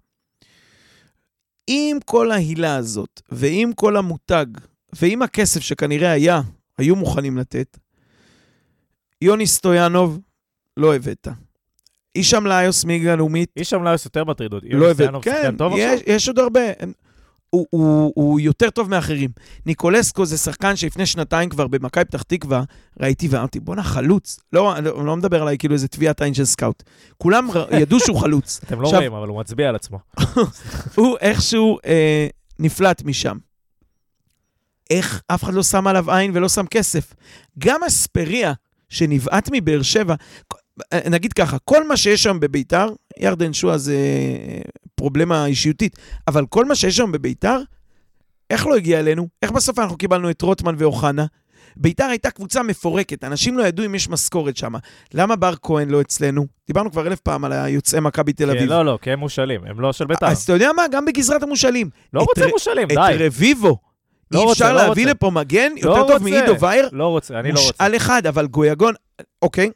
עם כל ההילה הזאת, ועם כל המותג, ועם הכסף שכנראה היה, היו מוכנים לתת, יוני סטויאנוב, לא הבאת. הישאם ליוס מיגה לאומית, איש לאוס יותר מטריד אותי. לא הבאת. כן, יש? יש עוד הרבה. הוא, הוא, הוא יותר טוב מאחרים. ניקולסקו זה שחקן שלפני שנתיים כבר במכבי פתח תקווה, ראיתי ואמרתי, בואנה, חלוץ. לא, אני לא, לא מדבר עליי כאילו איזה טביעת עין של סקאוט. כולם ידעו שהוא חלוץ. אתם לא עכשיו- רואים, אבל הוא מצביע על עצמו. הוא איכשהו אה, נפלט משם. איך אף אחד לא שם עליו עין ולא שם כסף. גם אספריה, שנבעט מבאר שבע, אה, נגיד ככה, כל מה שיש שם בביתר, ירדן שואה זה אה, פרובלמה אישיותית, אבל כל מה שיש שם בביתר, איך לא הגיע אלינו? איך בסוף אנחנו קיבלנו את רוטמן ואוחנה? ביתר הייתה קבוצה מפורקת, אנשים לא ידעו אם יש משכורת שם. למה בר כהן לא אצלנו? דיברנו כבר אלף פעם על היוצאי מכבי תל כן, אביב. לא, לא, כי הם מושאלים, הם לא של בית"ר. אז אתה יודע מה? גם בגזרת המושאלים. לא את רוצה מושאלים, את די. רביבו. לא אי אפשר לא להביא רוצה. לפה מגן לא יותר טוב. מעידו וייר? לא רוצה, אני לא רוצה. מושאל אחד, אבל גויגון, אוקיי,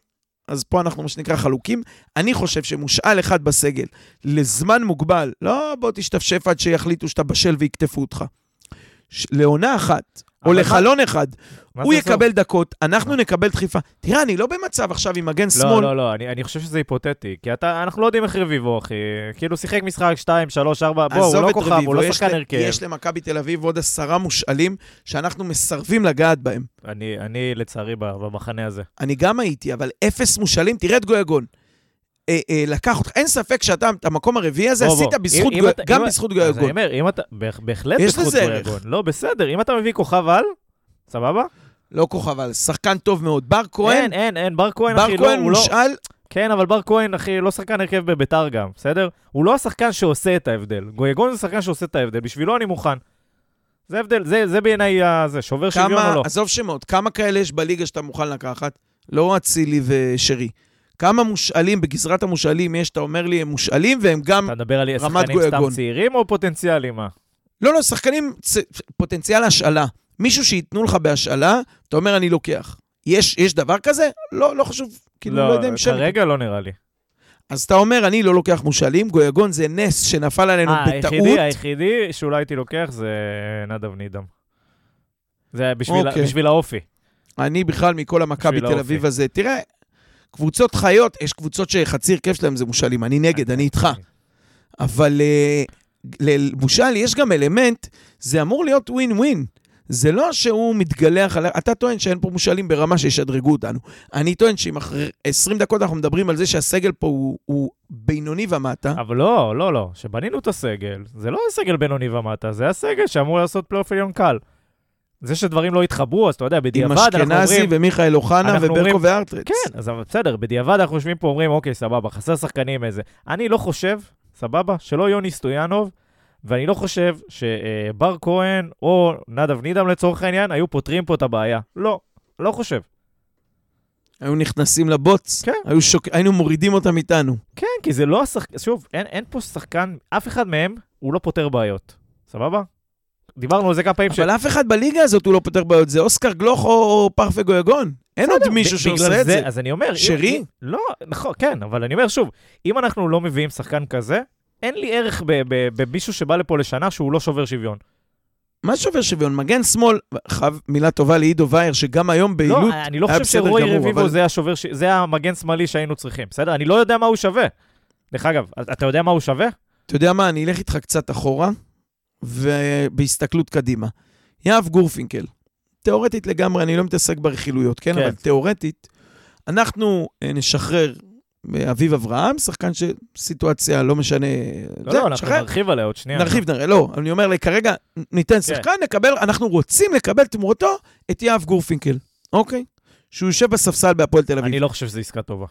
אז פה אנחנו מה שנקרא חלוקים. אני חושב שמושאל אחד בסגל לזמן מוגבל, לא בוא תשתפשף עד שיחליטו שאתה בשל ויקטפו אותך. לעונה אחת, או אבל מה- לחלון אחד, הוא? יקבל דקות, אנחנו נקבל דחיפה. תראה, אני לא במצב עכשיו עם מגן לא, שמאל. לא, לא, אני, אני חושב שזה היפותטי, כי אתה, אנחנו לא יודעים איך רביבו, אחי. כאילו, שיחק משחק 2, 3, 4, בוא, הוא לא כוכב, רביבו, הוא לא שחקן הרכב. יש למכבי תל אביב עוד עשרה מושאלים שאנחנו מסרבים לגעת בהם. אני, אני, לצערי, במחנה הזה. אני גם הייתי, אבל אפס מושאלים, תראה את גויגון. אה, אה, לקח אותך, אין ספק שאתה, את המקום הרביעי הזה בוא, עשית בוא. בזכות, אם- גוי- אם גם אם- בזכות אז אני גויגון. אומר, אם אתה, בהח- בהחלט בזכות. גויגון. לא, בסדר, אם אתה מביא כוכב על, סבבה? לא כוכב, אבל שחקן טוב מאוד. בר כהן, אין, אין, אין, בר כהן, בר אחי, לא, כהן הוא לא... מושאל, כן, אבל בר כהן, אחי, לא שחקן הרכב בביתר גם, בסדר? הוא לא השחקן שעושה את ההבדל. גויגון זה שחקן שעושה את ההבדל, בשבילו אני מוכן. זה הבדל, זה, זה בעיניי ה- זה, שובר שוויון כמה, או לא. עזוב שמות, כמה כאלה יש בליגה שאתה מוכן לקחת? לא אצילי ושרי. כמה מושאלים בגזרת המושאלים יש, אתה אומר לי, הם מושאלים והם גם... אתה מדבר על רמת שחקנים סתם גויגון. צעירים או פוטנציאלים, מה? לא, לא, שחקנים, צ- פוטנציאל השאלה. מישהו שייתנו לך בהשאלה, אתה אומר, אני לוקח. יש, יש דבר כזה? לא, לא חשוב, כאילו, לא, יודע אם שם. כרגע לא נראה לי. אז אתה אומר, אני לא לוקח מושאלים, גויגון זה נס שנפל עלינו אה, בטעות. היחידי, היחידי שאולי הייתי לוקח זה נדב נידם. זה בשביל, אוקיי. בשביל האופי. אני בכלל מכל המכבי תל. אביב הזה. תראה, קבוצות חיות, יש קבוצות שחצי הרכב שלהם זה מושאלים, אני נגד, אני איתך. אבל אה, למושאל יש גם אלמנט, זה אמור להיות ווין ווין. זה לא שהוא מתגלח על... אתה טוען שאין פה מושאלים ברמה שישדרגו אותנו. אני טוען שאם אחרי 20 דקות אנחנו מדברים על זה שהסגל פה הוא, הוא בינוני ומטה, אבל לא, לא, לא. כשבנינו את הסגל, זה לא סגל בינוני ומטה, זה הסגל שאמור לעשות פלייאוף עליון קל. זה שדברים לא התחברו, אז אתה יודע, עם בדיעבד אנחנו אשכנזי אומרים... ומיכאל אוחנה וברקו וארטרץ. כן, אז בסדר, בדיעבד אנחנו יושבים פה אומרים, אוקיי, סבבה, חסר שחקנים איזה. אני לא חושב, סבבה, שלא יוני סטויאנוב, ואני לא חושב שבר כהן או נדב נידם לצורך העניין היו פותרים פה את הבעיה. לא, לא חושב. היו נכנסים לבוץ, כן. היו שוק... היינו מורידים אותם איתנו. כן, כי זה לא השחקן, שוב, אין, אין פה שחקן, אף אחד מהם הוא לא פותר בעיות. סבבה? דיברנו על זה כמה פעמים ש... אבל אף אחד בליגה הזאת הוא לא פותר בעיות, זה אוסקר גלוך או פרפה גויגון. אין עוד מישהו שעושה את זה. אז אני אומר... שרי? אם- לא, נכון, כן, אבל אני אומר שוב, אם אנחנו לא מביאים שחקן כזה, אין לי ערך במישהו שבא לפה לשנה שהוא לא שובר שוויון. מה שובר שוויון? מגן שמאל, חייב מילה טובה לעידו וייר, שגם היום בעילות, לא, אני לא חושב גמור, רביבו אבל- זה השובר, ש- זה המגן שמאלי שהיינו צריכים, בסדר? אני לא יודע מה הוא שווה. דרך אגב, אתה יודע מה הוא שווה? אתה יודע מה, אני אלך איתך קצת אחורה, ובהסתכלות קדימה. יהב גורפינקל, תיאורטית לגמרי, אני לא מתעסק ברכילויות, כן? כן. אבל תיאורטית, אנחנו אה, נשחרר אה, אביב אברהם, שחקן שסיטואציה לא משנה, לא, זה, לא, אנחנו נשחרר. נרחיב עליה עוד שנייה. נרחיב, נראה, לא, אני אומר, כרגע ניתן שחקן, נקבל, אנחנו רוצים לקבל תמורתו את יהב גורפינקל, אוקיי? שהוא יושב בספסל בהפועל תל אביב. אני לא חושב שזו עסקה טובה.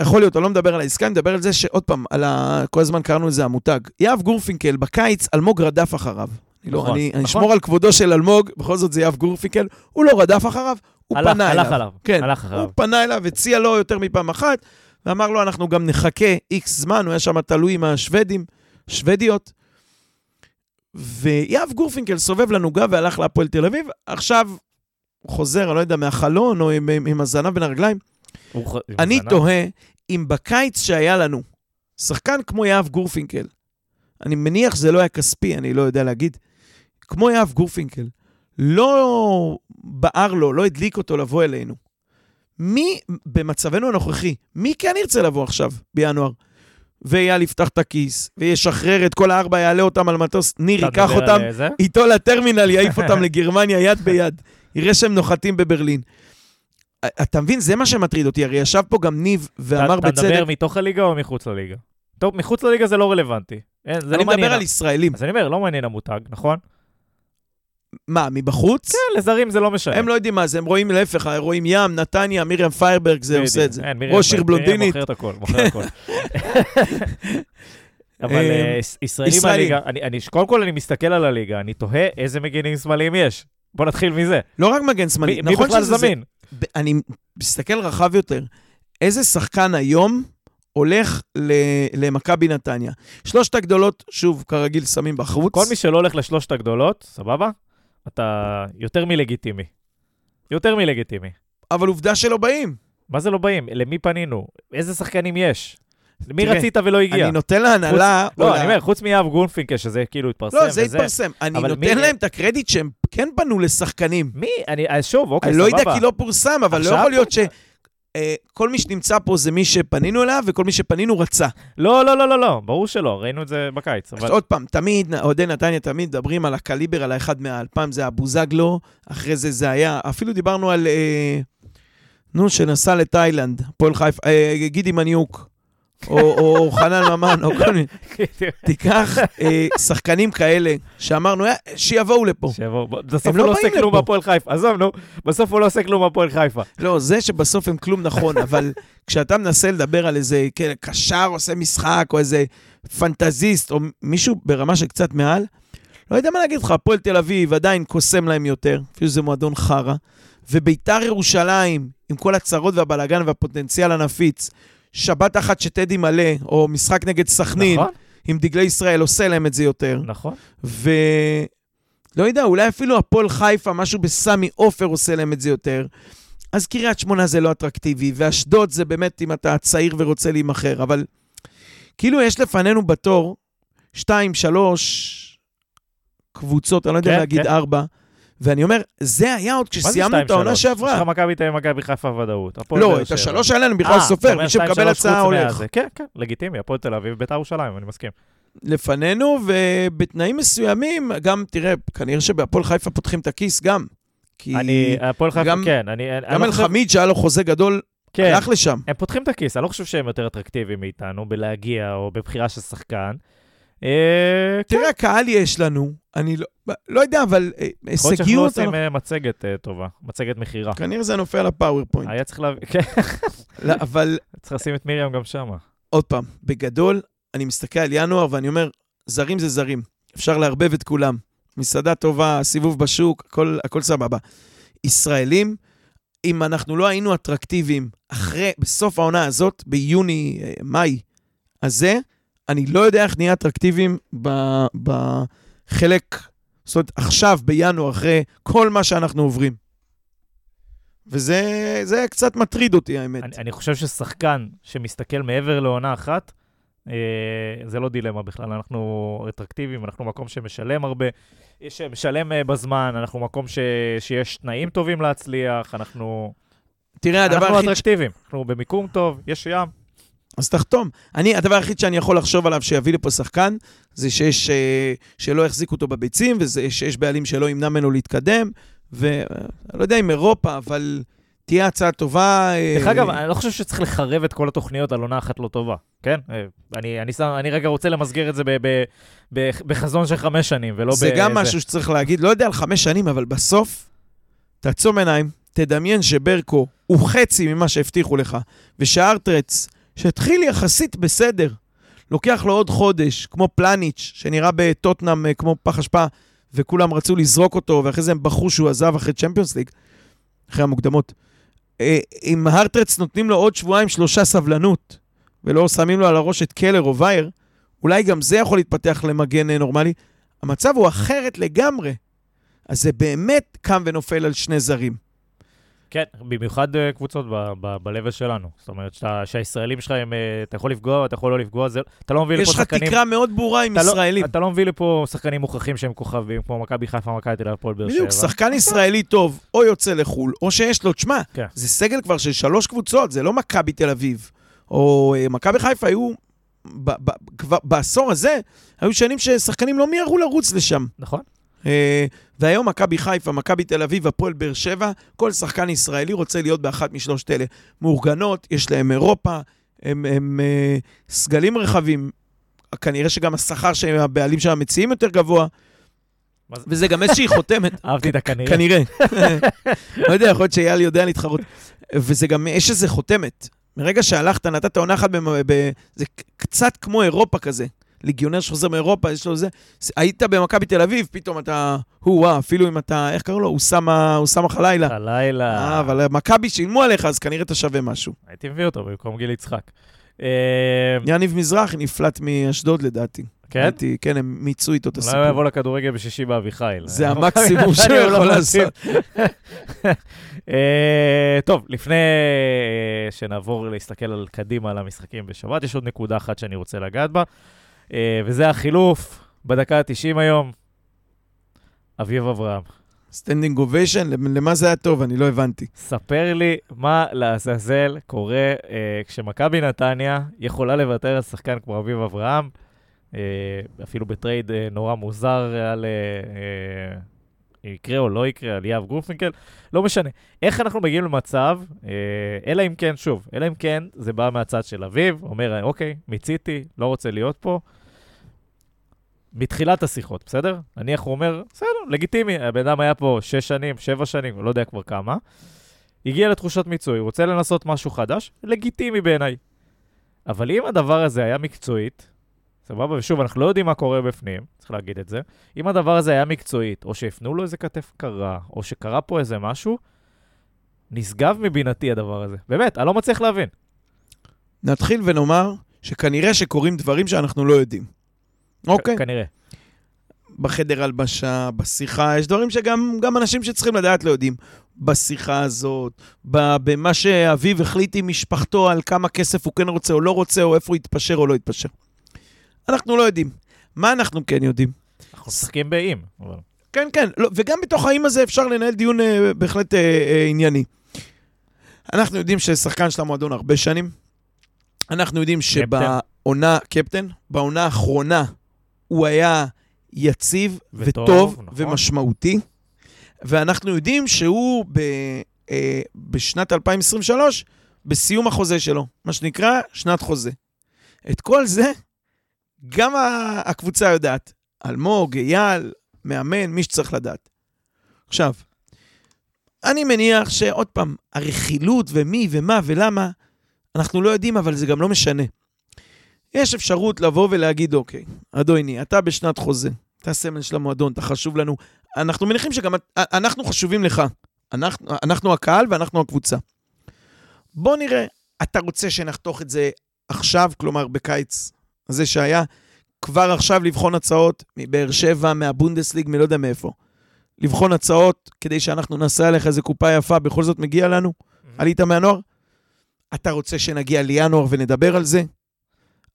יכול להיות, אני לא מדבר על העסקה, אני מדבר על זה שעוד פעם, על ה... כל הזמן קראנו לזה המותג. יהב גורפינקל, בקיץ, אלמוג רדף אחריו. אני, לא, נכון, אני, אני נכון. אשמור על כבודו של אלמוג, בכל זאת זה יהב גורפינקל, הוא לא רדף אחריו, הוא הלך, פנה הלך אליו. עליו. כן, הלך אחריו. הוא פנה אליו, הציע לו יותר מפעם אחת, ואמר לו, אנחנו גם נחכה איקס זמן, הוא היה שם תלוי עם השוודים, שוודיות. ויהב גורפינקל סובב לנו גב והלך להפועל תל אביב, עכשיו הוא חוזר, אני לא יודע, מהחלון או עם, עם, עם הזנב בין הרגליים. אני. תוהה אם בקיץ שהיה לנו, שחקן כמו יהב גורפינקל, אני מניח שזה לא היה כספי, אני לא יודע להגיד, כמו יהב גורפינקל, לא בער לו, לא הדליק אותו לבוא אלינו. מי, במצבנו הנוכחי, מי כן ירצה לבוא עכשיו, בינואר? ואייל יפתח את הכיס, וישחרר את כל הארבע, יעלה אותם על מטוס, ניר ייקח אותם זה? איתו לטרמינל, יעיף אותם לגרמניה יד ביד. יראה שהם נוחתים בברלין. אתה מבין, זה מה שמטריד אותי. הרי ישב פה גם ניב ואמר אתה בצדק, מדבר מתוך הליגה או מחוץ לליגה? טוב, מחוץ לליגה זה לא רלוונטי. אין, זה אני לא מעניין. מדבר על ישראלים. אז אני אומר, לא מעניין המותג, נכון? מה, מבחוץ? כן, לזרים זה לא משנה. הם לא יודעים מה זה, הם רואים להפך, הם רואים ים, נתניה, מרים פיירברג, זה. עושה את זה. מרים- ראש עיר מרים בלונדינית. מוכר את הכל, מוכר הכל. אבל אה, אה, יש- ישראלים. בליגה, אני- אני- קודם כל אני מסתכל על הליגה, אני תוהה איזה מגנים שמאליים יש. בוא נתחיל מזה. לא רק מגן שמאלי, מי מי נכון בכלל שזה... זמין? אני מסתכל רחב יותר. איזה שחקן היום הולך למכבי נתניה? שלושת הגדולות, שוב, כרגיל, שמים בחוץ. כל מי שלא הולך לשלושת הגדולות, סבבה? אתה יותר מלגיטימי. יותר מלגיטימי. אבל עובדה שלא באים. מה זה לא באים? למי פנינו? איזה שחקנים יש? תראה, רצית ולא הגיע? אני נותן להנהלה... לא, אני אומר, חוץ מיהב גורנפינקל, שזה כאילו התפרסם לא, זה וזה. התפרסם. אני נותן מי- להם את הקרדיט שהם כן פנו לשחקנים. מי? אני, אז שוב, אוקיי, אני סבבה. לא יודע כי לא פורסם, אבל לא? יכול להיות ש... אה, כל מי שנמצא פה זה מי שפנינו אליו, וכל מי שפנינו רצה. לא, לא, לא, לא, לא, ברור שלא, ראינו את זה בקיץ. אבל... עוד פעם, תמיד, אוהדי נתניה תמיד מדברים על הקליבר, על האחד מעל. פעם זה הבוזגלו, אחרי זה זה היה, אפילו דיברנו על, אה, נו, שנסע לתאילנד, פועל חיפה, אה, גידי מניוק, או, חנן ממן, או כל מיני. תיקח אה, שחקנים כאלה, שאמרנו, "אה, שיבואו לפה. שיבואו, בסוף הוא לא לא עושה כלום. בהפועל חיפה. עזוב, נו, בסוף הוא לא עושה כלום בהפועל חיפה. לא, זה שבסוף הם כלום נכון, אבל כשאתה מנסה לדבר על איזה כן, קשר עושה משחק, או איזה פנטזיסט, או מישהו ברמה של קצת מעל, לא יודע מה להגיד לך, הפועל תל אביב עדיין קוסם להם יותר, אפילו שזה מועדון חרא, וביתר ירושלים, עם כל הצרות והבלאגן והפוטנציאל הנפיץ, שבת אחת שטדי מלא, או משחק נגד סכנין, נכון, עם דגלי ישראל, עושה להם את זה יותר. נכון. ו... לא יודע, אולי אפילו הפועל חיפה, משהו בסמי עופר עושה להם את זה יותר. אז קריית שמונה זה לא אטרקטיבי, ואשדוד זה באמת אם אתה צעיר ורוצה להימכר, אבל כאילו יש לפנינו בתור שתיים, שלוש קבוצות, אני לא יודע כן, להגיד כן. ואני אומר, זה היה עוד כשסיימנו את העונה 2-3? שעברה. יש לך מכבי תל אביב, מכבי חיפה ודאות. לא, את. השלוש האלה אני בכלל אה, סופר, מי שמקבל 2-3 הצעה הולך. כן, כן, לגיטימי, הפועל תל אביב, ביתר ירושלים, אני מסכים. לפנינו, ובתנאים מסוימים, גם, תראה, כנראה שבהפועל חיפה פותחים את הכיס גם. כי אני, הפועל חיפה, כן, אני... גם לא אל חושב- חמיד, שהיה לו חוזה גדול, כן, הלך לשם. הם פותחים את הכיס, אני לא חושב שהם יותר אטרקטיביים מאיתנו בלהגיע או בבחירה של שחקן. אה, כן, תראה, קהל יש לנו, אני לא, לא יודע, אבל אה, יכול להיות שאנחנו לא הישגיות, עושים אה, מצגת טובה, מצגת מכירה. כנראה זה נופל על הפאורפוינט. היה צריך להביא, כן, לא, אבל צריך לשים את מרים גם שם. עוד פעם, בגדול, אני מסתכל על ינואר ואני אומר, זרים זה זרים. אפשר לערבב את כולם. מסעדה טובה, סיבוב בשוק, הכל, הכל סבבה. ישראלים, אם אנחנו לא היינו אטרקטיביים אחרי, בסוף העונה הזאת, ביוני, מאי הזה, אני לא יודע איך נהיה אטרקטיביים בחלק, זאת אומרת, עכשיו, בינואר, אחרי כל מה שאנחנו עוברים. וזה זה קצת מטריד אותי, האמת. אני, אני חושב ששחקן שמסתכל מעבר לעונה אחת, אה, זה לא דילמה בכלל, אנחנו רטרקטיביים, אנחנו מקום שמשלם הרבה, שמשלם אה, בזמן, אנחנו מקום ש, שיש תנאים טובים להצליח, אנחנו... תראה, הדבר אנחנו היחיד... ש- אטרקטיביים, אנחנו במיקום טוב, יש ים. אז תחתום. אני, הדבר היחיד שאני יכול לחשוב עליו שיביא לפה שחקן, זה שיש, אה, שלא יחזיק אותו בביצים, ושיש בעלים שלא ימנע ממנו להתקדם, ואני לא יודע אם אירופה, אבל תהיה הצעה טובה. אה, דרך אגב, אני לא חושב שצריך לחרב את כל התוכניות על עונה אחת לא טובה, כן? אה, אני, אני, שם, אני רגע רוצה למסגר את זה ב, ב, ב, בחזון של חמש שנים, ולא זה ב... גם משהו שצריך להגיד, לא יודע על חמש שנים, אבל בסוף, תעצום עיניים, תדמיין שברקו הוא חצי ממה שהבטיחו לך, ושארטרץ, שהתחיל יחסית בסדר, לוקח לו עוד חודש, כמו פלניץ', שנראה בטוטנאם אה, כמו פח אשפה, וכולם רצו לזרוק אותו, ואחרי זה הם בחרו שהוא עזב אחרי צ'מפיונס ליג, אחרי המוקדמות. אה, אם הארטרץ נותנים לו עוד שבועיים, שלושה סבלנות, ולא שמים לו על הראש את קלר או וייר, אולי גם זה יכול להתפתח למגן אה, נורמלי. המצב הוא אחרת לגמרי. אז זה באמת קם ונופל על שני זרים. כן, במיוחד אה, קבוצות ב- ב- ב-level שלנו. זאת אומרת, שאתה, שהישראלים שלך, הם, אה, אתה יכול לפגוע, אתה יכול לא לפגוע, זה, אתה לא מביא יש לפה לך שחקנים... תקרה מאוד ברורה עם אתה לא- ישראלים. אתה לא מביא לפה שחקנים מוכחים שהם כוכבים, כמו מכבי חיפה, מכבי תל אביב, הפועל באר שבע. בדיוק, שחקן ישראלי טוב, או יוצא לחו"ל, או שיש לו, תשמע, כן. זה סגל כבר של שלוש קבוצות, זה לא מכבי תל אביב. או אה, מכבי חיפה היו, ב- ב- כבר בעשור הזה, היו שנים ששחקנים לא מיהרו לרוץ לשם. נכון. אה, והיום מכבי חיפה, מכבי תל אביב, הפועל באר שבע, כל שחקן ישראלי רוצה להיות באחת משלושת אלה. מאורגנות, יש להם אירופה, הם, הם אה, סגלים רחבים, כנראה שגם השכר שהבעלים שם מציעים יותר גבוה, וזה גם איזושהי חותמת. אהבתי את הכנראה. כנראה. לא יודע, יכול להיות שאייל יודע להתחרות. וזה גם, יש איזה חותמת. מרגע שהלכת, נתת עונה אחת, זה קצת כמו אירופה כזה. ליגיונר שחוזר מאירופה, יש לו זה. היית במכבי תל אביב, פתאום אתה, הו וואו, אפילו אם אתה, איך קראו לו? אוסאמה אוסאמה חלילה. הלילה. אה, אבל מכבי שילמו עליך, אז כנראה אתה שווה משהו. הייתי מביא אותו במקום גיל יצחק. אה, יניב מזרחי נפלט מאשדוד לדעתי. כן? הייתי, כן, הם מיצו איתו את אולי הוא הסיפור. יבוא לכדורגל בשישי באביחיל. זה אה, המקסימום שהוא הוא לא יכול. לעשות. אה, טוב, לפני שנעבור להסתכל על קדימה על המשחקים בשבת, יש עוד נקודה אחת שאני רוצה לגעת בה, וזה החילוף בדקה ה-90 היום, אביב אברהם. standing ovation, למה זה היה טוב? אני לא הבנתי. ספר לי מה לעזאזל קורה אה, כשמכבי נתניה יכולה לוותר על שחקן כמו אביב אברהם, אה, אפילו ב trade אה, נורא מוזר על... אה, אה, יקרה או לא יקרה, על יהב גורפינקל, לא משנה. איך אנחנו מגיעים למצב, אה, אלא אם כן, שוב, אלא אם כן זה בא מהצד של אביב, אומר, אוקיי, מיציתי, לא רוצה להיות פה. מתחילת השיחות, בסדר? נניח הוא אומר, בסדר, לגיטימי, הבן אדם היה פה שש שנים, שבע שנים, לא יודע כבר כמה. הגיע לתחושת מיצוי, רוצה לנסות משהו חדש, לגיטימי בעיניי. אבל אם הדבר הזה היה מקצועית, סבבה, ושוב, אנחנו לא יודעים מה קורה בפנים, צריך להגיד את זה. אם הדבר הזה היה מקצועית, או שהפנו לו איזה כתף קרה, או שקרה פה איזה משהו, נשגב מבינתי הדבר הזה. באמת, אני לא מצליח להבין. נתחיל ונאמר שכנראה שקורים דברים שאנחנו לא יודעים. אוקיי? כנראה. בחדר הלבשה, בשיחה, יש דברים שגם גם אנשים שצריכים לדעת לא יודעים. בשיחה הזאת, במה שאביו החליט עם משפחתו על כמה כסף הוא כן רוצה או לא רוצה, או איפה הוא יתפשר או לא יתפשר. אנחנו לא יודעים. מה אנחנו כן יודעים? אנחנו משחקים באיים, אבל... כן, כן, לא, וגם בתוך האם הזה אפשר לנהל דיון אה, בהחלט אה, אה, ענייני. אנחנו יודעים ששחקן של המועדון הרבה שנים. אנחנו יודעים שבעונה, קפטן, בעונה האחרונה הוא היה יציב וטוב, וטוב, נכון. ומשמעותי. ואנחנו יודעים שהוא ב, אה, בשנת 2023, בסיום החוזה שלו, מה שנקרא שנת חוזה. את כל זה, גם הקבוצה יודעת. אלמוג, אייל, מאמן, מי שצריך לדעת. עכשיו, אני מניח שעוד פעם, הרכילות ומי ומה ולמה, אנחנו לא יודעים, אבל זה גם לא משנה. יש אפשרות לבוא ולהגיד, אוקיי, אדוני, אתה בשנת חוזה, אתה סמל של המועדון, אתה חשוב לנו. אנחנו מניחים שגם את- אנחנו חשובים לך. אנחנו, אנחנו הקהל ואנחנו הקבוצה. בוא נראה, אתה רוצה שנחתוך את זה עכשיו, כלומר בקיץ הזה שהיה, כבר עכשיו לבחון הצעות מבאר שבע, מהבונדסליג, מלא יודע מאיפה. לבחון הצעות כדי שאנחנו נעשה עליך איזה קופה יפה, בכל זאת מגיע לנו? עלית מהנוער? אתה רוצה שנגיע לינואר ונדבר על זה?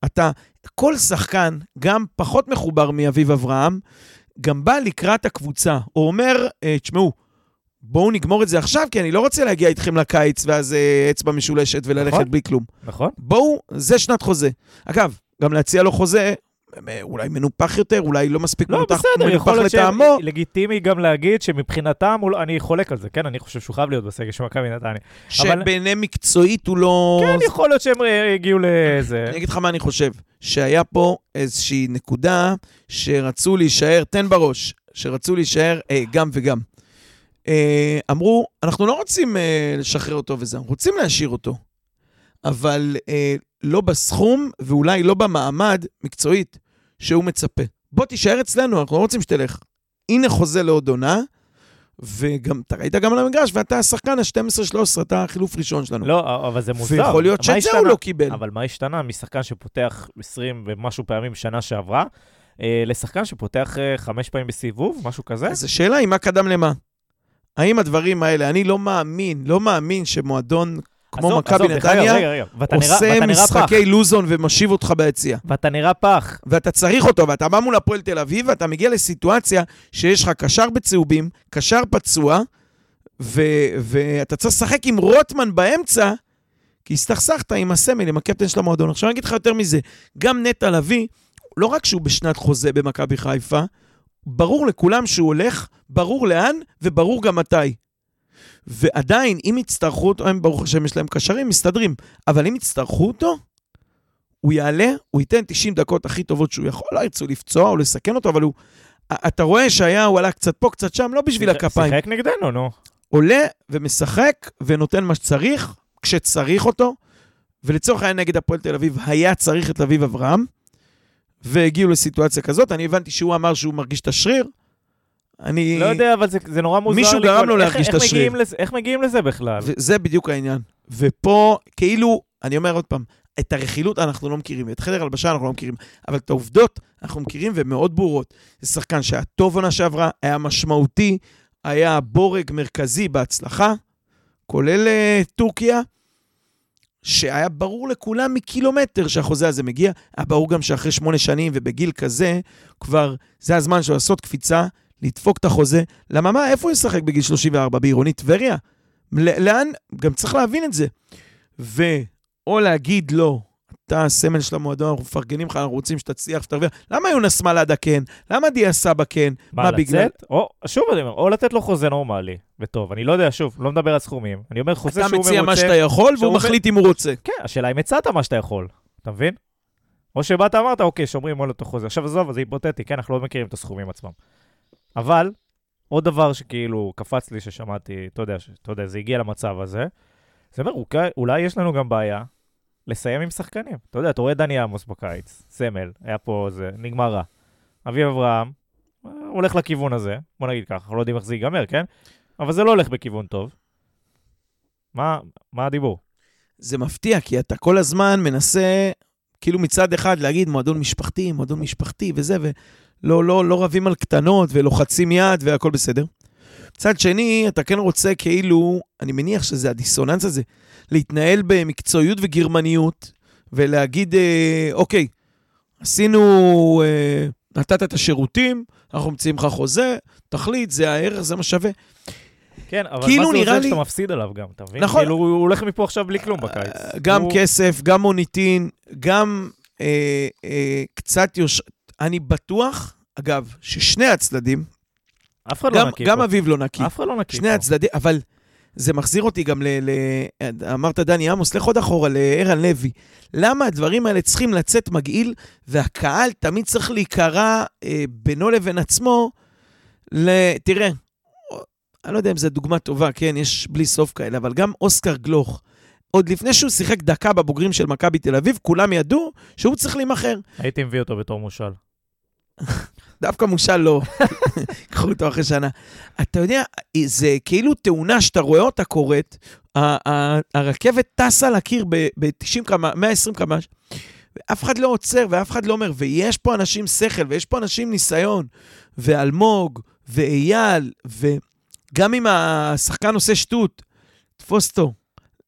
אתה, כל שחקן, גם פחות מחובר מאביב אברהם, גם בא לקראת הקבוצה, או אומר, אה, תשמעו, בואו נגמור את זה עכשיו, כי אני לא רוצה להגיע איתכם לקיץ ואז אה, אצבע משולשת וללכת נכון. בלי כלום. נכון? בואו, זה שנת חוזה. אגב, גם להציע לו חוזה, אולי מנופח יותר, אולי לא מספיק לא, מנופח, בסדר, מנופח יכול להיות לטעמו. שלגיטימי גם להגיד שמבחינתם, לא- אני חולק על זה, כן? אני חושב שהוא חייב להיות בסגל של מכבי נתניה. אבל- שבעיני מקצועית הוא לא... כן, יכול להיות שהם אה, הגיעו לזה. אני אגיד לך מה אני חושב, שהיה פה איזושהי נקודה שרצו להישאר, תן בראש, שרצו להישאר אה, גם וגם. אה, אמרו, אנחנו לא רוצים אה, לשחרר אותו וזה, אנחנו רוצים להשאיר אותו, אבל אה, לא בסכום ואולי לא במעמד מקצועית שהוא מצפה. בוא תישאר אצלנו, אנחנו לא רוצים שתלך. הנה חוזה לעוד עונה, וגם, אתה ראית גם על המגרש, ואתה השחקן ה-12-13, אתה החילוף ראשון שלנו. לא, אבל זה מוזר. ויכול להיות שאת זה הוא? לא קיבל. אבל מה השתנה משחקן שפותח 20 ומשהו פעמים שנה שעברה, אה, לשחקן שפותח אה, חמש פעמים בסיבוב, משהו כזה? אז השאלה היא מה קדם למה. האם הדברים האלה, אני לא מאמין, לא מאמין שמועדון כמו מכבי נתניה עושה. משחקי לוזון ומשיב אותך ביציע. ואתה נראה פח. ואתה צריך אותו, ואתה בא מול הפועל תל אביב, ואתה מגיע לסיטואציה שיש לך קשר בצהובים, קשר פצוע, ו- ואתה צריך לשחק עם רוטמן באמצע, כי הסתכסכת עם הסמל, עם הקפטן של המועדון. עכשיו אני אגיד לך יותר מזה, גם נטע לביא, לא רק שהוא בשנת חוזה במכבי חיפה, ברור לכולם שהוא הולך, ברור לאן, וברור גם מתי. ועדיין, אם יצטרכו אותו, הם ברוך השם יש להם קשרים, מסתדרים, אבל אם יצטרכו אותו, הוא יעלה, הוא ייתן 90 דקות הכי טובות שהוא יכול, לא ירצו לפצוע או לסכן אותו, אבל הוא... אתה רואה שהיה, הוא עלה קצת פה, קצת שם, לא בשביל הכפיים. שיחק נגדנו, נו. עולה ומשחק ונותן מה שצריך, כשצריך אותו, ולצורך העניין נגד הפועל תל אביב היה צריך את אביב אברהם, והגיעו לסיטואציה כזאת. אני הבנתי שהוא אמר שהוא מרגיש את השריר. אני... לא יודע, אבל זה- זה נורא מוזר. מישהו גרם לו להרגיש איך את השריר. מגיעים לזה- איך מגיעים לזה בכלל? וזה בדיוק העניין. ופה, כאילו, אני אומר עוד פעם, את הרכילות אנחנו לא מכירים, את חדר הלבשה אנחנו לא מכירים, אבל את העובדות אנחנו מכירים והן מאוד ברורות. זה שחקן שהיה טוב עונה שעברה, היה משמעותי, היה בורג מרכזי בהצלחה, כולל uh, טורקיה, שהיה ברור לכולם מקילומטר שהחוזה הזה מגיע. היה ברור גם שאחרי שמונה שנים ובגיל כזה, כבר זה הזמן שלו לעשות קפיצה, לדפוק את החוזה. למה מה, איפה הוא ישחק בגיל 34? בעירונית טבריה? לאן? גם צריך להבין את זה. ואו להגיד לו, אתה הסמל של המועדון, אנחנו מפרגנים לך, אנחנו רוצים שתצליח, שתרוויח. למה יונס מלאדה כן? למה דיה סבא כן? מה, מה? בגלל- או, שוב אני אומר, או לתת לו חוזה נורמלי וטוב. אני לא יודע, שוב, לא מדבר על סכומים. אני אומר חוזה אתה שהוא מרוצה. מציע מה שאתה יכול, והוא מחליט אם הוא רוצה. כן, השאלה אם הצעת מה שאתה יכול, אתה מבין? או שבאת אמרת, אוקיי, שומרים על אותו חוזה. עכשיו עזוב, זה היפותטי, כן, אנחנו לא מכירים את הסכומים עצמם. אבל, עוד דבר שכאילו קפץ לי ששמעתי, אתה יודע, אתה יודע, זה הגיע למצב הזה, זה אומר, אולי, אולי יש לנו גם בעיה לסיים עם שחקנים. אתה יודע, אתה רואה דני עמוס בקיץ, סמל, היה פה זה, נגמר רע. אביב אברהם, אה, הולך לכיוון הזה, בוא נגיד ככה, אנחנו לא יודעים איך זה ייגמר, כן? אבל זה לא הולך בכיוון טוב. מה, מה הדיבור? זה מפתיע, כי אתה כל הזמן מנסה, כאילו מצד אחד להגיד מועדון משפחתי, מועדון משפחתי וזה, ולא לא, לא רבים על קטנות ולוחצים יד והכל בסדר. מצד שני, אתה כן רוצה כאילו, אני מניח שזה הדיסוננס הזה, להתנהל במקצועיות וגרמניות, ולהגיד, אה, אוקיי, עשינו, אה, נתת את השירותים, אנחנו מציעים לך חוזה, תחליט, זה הערך, זה מה שווה. כן, אבל כאילו מה זה עוזר לי- שאתה מפסיד עליו גם, אתה מבין? נכון. כאילו, הוא הולך מפה עכשיו בלי כלום בקיץ. גם הוא- כסף, גם מוניטין, גם אה, אה, קצת יוש... אני בטוח, אגב, ששני הצדדים, אף אחד לא נקי גם פה. אביב לא נקי, אף אחד לא נקי שני פה. הצדדים, אבל זה מחזיר אותי גם ל... ל... אמרת דני עמוס, לך עוד אחורה לערן לוי. למה הדברים האלה צריכים לצאת מגעיל, והקהל תמיד צריך להיקרע אה, בינו לבין עצמו ל... תראה, אני לא יודע אם זו דוגמה טובה, כן, יש בלי סוף כאלה, אבל גם אוסקר גלוך, עוד לפני שהוא שיחק דקה בבוגרים של מכבי תל אביב, כולם ידעו שהוא צריך להימכר. הייתי מביא אותו בתור מושל. דווקא מושל לא. קחו אותו אחרי שנה. אתה יודע, זה כאילו תאונה שאתה רואה אותה קורית, הרכבת טסה לקיר ב-90 קמ"ש, 120 קמ"ש, ואף אחד לא עוצר ואף אחד לא אומר, ויש פה אנשים שכל ויש פה אנשים ניסיון, ואלמוג, ואייל, וגם אם השחקן עושה שטות, תפוס אותו,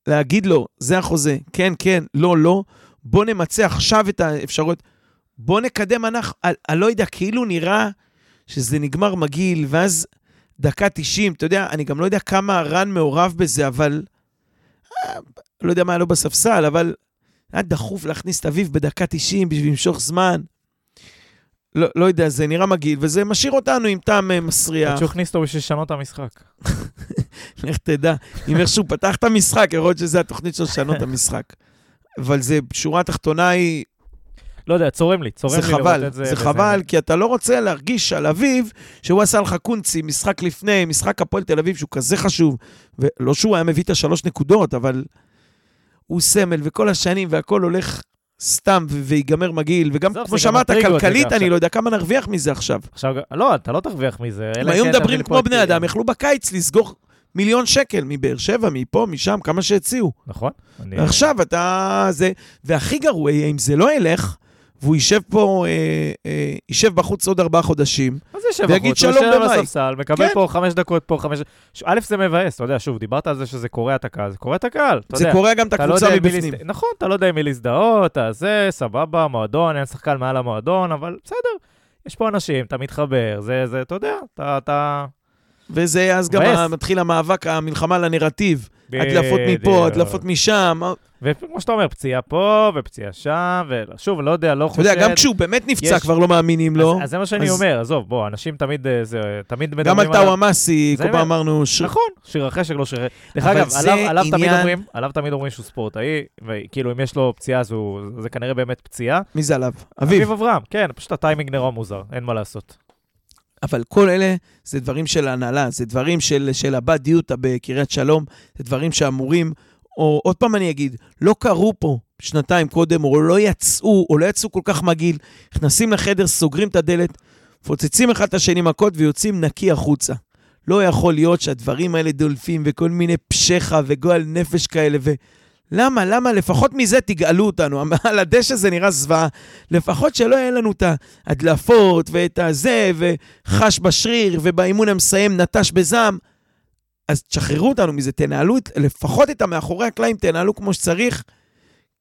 להגיד לו, זה החוזה, כן, כן, לא, לא, בוא נמצה עכשיו את האפשרויות, בוא נקדם אנחנו, אני לא יודע, כאילו נראה שזה נגמר מגעיל, ואז דקה 90, אתה יודע, אני גם לא יודע כמה רן מעורב בזה, אבל... אה, לא יודע מה היה לו בספסל, אבל היה דחוף להכניס את אביב בדקה 90 בשביל למשוך זמן. לא, לא יודע, זה נראה מגעיל, וזה משאיר אותנו עם טעם אה, מסריח. עד שהוא הכניס אותו בשביל לשנות את המשחק. לך תדע, אם איכשהו פתח את המשחק, יכול להיות שזה התוכנית שלו לשנות את המשחק. אבל זה, שורה תחתונה היא, לא יודע, צורם לי, צורם זה לי חבל, לראות את זה. זה וזה- חבל, כי אתה לא רוצה להרגיש על אביב שהוא עשה לך קונצי, משחק לפני, משחק הפועל תל אביב שהוא כזה חשוב, ולא שהוא היה מביא את השלוש נקודות, אבל הוא סמל, וכל השנים, והכל הולך סתם ו- ויגמר מגעיל, וגם, כמו זה שאמרת, כלכלית, עכשיו. אני לא יודע כמה נרוויח מזה עכשיו. עכשיו, לא, אתה לא תרוויח מזה. אלא היו כן מדברים כמו בני אדם, יכלו בקיץ לסגור מיליון שקל מבאר שבע, מפה, משם, כמה שהציעו. נכון. אני- ועכשיו אתה... זה... והכי גרוע יהיה אם זה לא ילך, והוא יישב פה, אה, אה, יישב בחוץ עוד ארבעה חודשים. זה ויגיד בחוץ? הוא שלום יושב במאי. בספסל, מקבל כן. פה חמש דקות פה, חמש... ש- א', זה מבאס, אתה יודע, שוב, דיברת על זה שזה קורע את הקהל, זה קורע את הקהל, אתה זה יודע. קורע גם את לא הקבוצה מי מבפנים. להזד- נכון, אתה לא יודע עם מי להזדהות, זה, סבבה, מועדון, אין שחקן מעל המועדון, אבל בסדר, יש פה אנשים, אתה מתחבר, זה, זה, אתה יודע, אתה... אתה... וזה, אז גם מבאס. ה- מתחיל המאבק, המלחמה לנרטיב. הדלפות מפה. הדלפות משם. וכמו שאתה אומר, פציעה פה ופציעה שם, ושוב, לא יודע, לא אתה חושב... יודע, גם כשהוא באמת נפצע, יש- כבר לא מאמינים לו. אז, אז זה מה שאני אז- אומר, עזוב, בוא, אנשים תמיד, אה, זה, תמיד מדברים גם על על... טאו אמאסי, זה כל פעם. אמרנו, ש- נכון, שיר החשק לא שיר... דרך אגב, עליו, עליו תמיד עניין- אומרים, עליו תמיד אומרים שהוא ספורטאי, וכאילו אם יש לו פציעה, זה כנראה באמת פציעה. מי זה עליו? אביב. אביב אברהם, כן, פשוט הטיימינג נראה מוזר, אין מה לעשות. אבל כל אלה זה דברים של הנהלה, זה דברים של, של הבת דיוטה בקריית שלום, זה דברים שאמורים, או עוד פעם אני אגיד, לא קרו פה שנתיים קודם, או לא יצאו, או לא יצאו כל כך מגעיל, נכנסים לחדר, סוגרים את הדלת, מפוצצים אחד את השני מכות ויוצאים נקי החוצה. לא יכול להיות שהדברים האלה דולפים וכל מיני פשחה וגועל נפש כאלה, ו... למה, למה? לפחות מזה תגאלו אותנו. על הדשא זה נראה זוועה. לפחות שלא יהיה לנו את ההדלפות ואת הזה, וחש בשריר, ובאימון המסיים נטש בזעם. אז תשחררו אותנו מזה, תנהלו את, לפחות את המאחורי הקלעים, תנהלו כמו שצריך,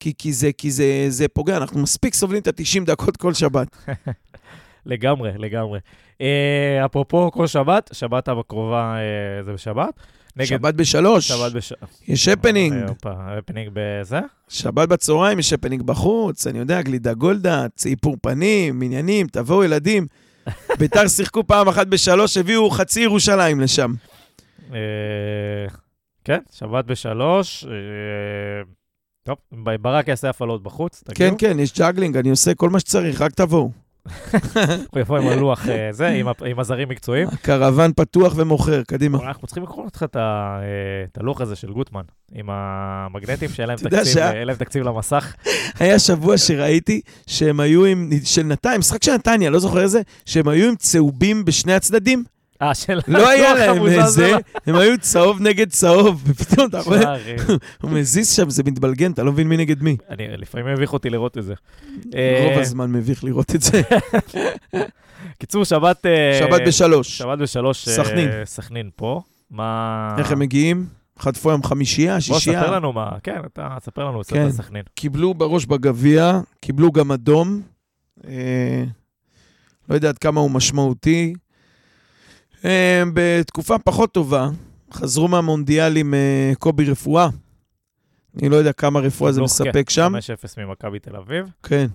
כי, כי, זה, כי זה, זה פוגע, אנחנו מספיק סובלים את ה-90 דקות כל שבת. לגמרי, לגמרי. אה, אפרופו כל שבת, שבת הקרובה אה, זה בשבת. נגד... שבת בשלוש, שבת בש... יש הפנינג. אה, הופה, הפנינג בזה? שבת בצהריים יש הפנינג בחוץ, אני יודע, גלידה גולדה, איפור פנים, עניינים, תבואו ילדים. ביתר שיחקו פעם אחת בשלוש, הביאו חצי ירושלים לשם. אה, כן, שבת בשלוש. אה, טוב, ברק יעשה הפעלות בחוץ, כן, תגידו. כן, יש juggling, אני עושה כל מה שצריך, רק תבואו. הוא יבוא עם הלוח אה, זה, עם ה- עם עזרים מקצועיים. הקרוון פתוח ומוכר, קדימה. אנחנו צריכים לקרוא לך את אה, את הלוח הזה של גוטמן, עם המגנטים שאין להם תקציב למסך. היה שבוע שראיתי שהם היו עם, של נתניה, משחק של נתניה, לא זוכר איזה, שהם היו עם צהובים בשני הצדדים. אה, לא היה להם איזה, הזה. הם היו צהוב נגד צהוב, ופתאום אתה רואה, אה, הוא מזיז שם, זה מתבלגן, אתה לא מבין מי נגד מי. אני, לפעמים מביך אותי לראות את זה. רוב אה, הזמן מביך לראות את זה. קיצור, שבת... אה, שבת בשלוש. שבת בשלוש, סכנין. סכנין פה. מה... איך הם מגיעים? חטפו היום חמישייה, בוא, שישייה. ספר לנו מה, כן, אתה ספר לנו קצת כן. סכנין. קיבלו בראש בגביע, קיבלו גם אדום. אה, לא יודע עד כמה הוא משמעותי. אה, בתקופה פחות טובה, חזרו מהמונדיאל עם אה, קובי רפואה. אני לא יודע כמה רפואה זה מספק שם. 5-0 ממכבי תל אביב. כן.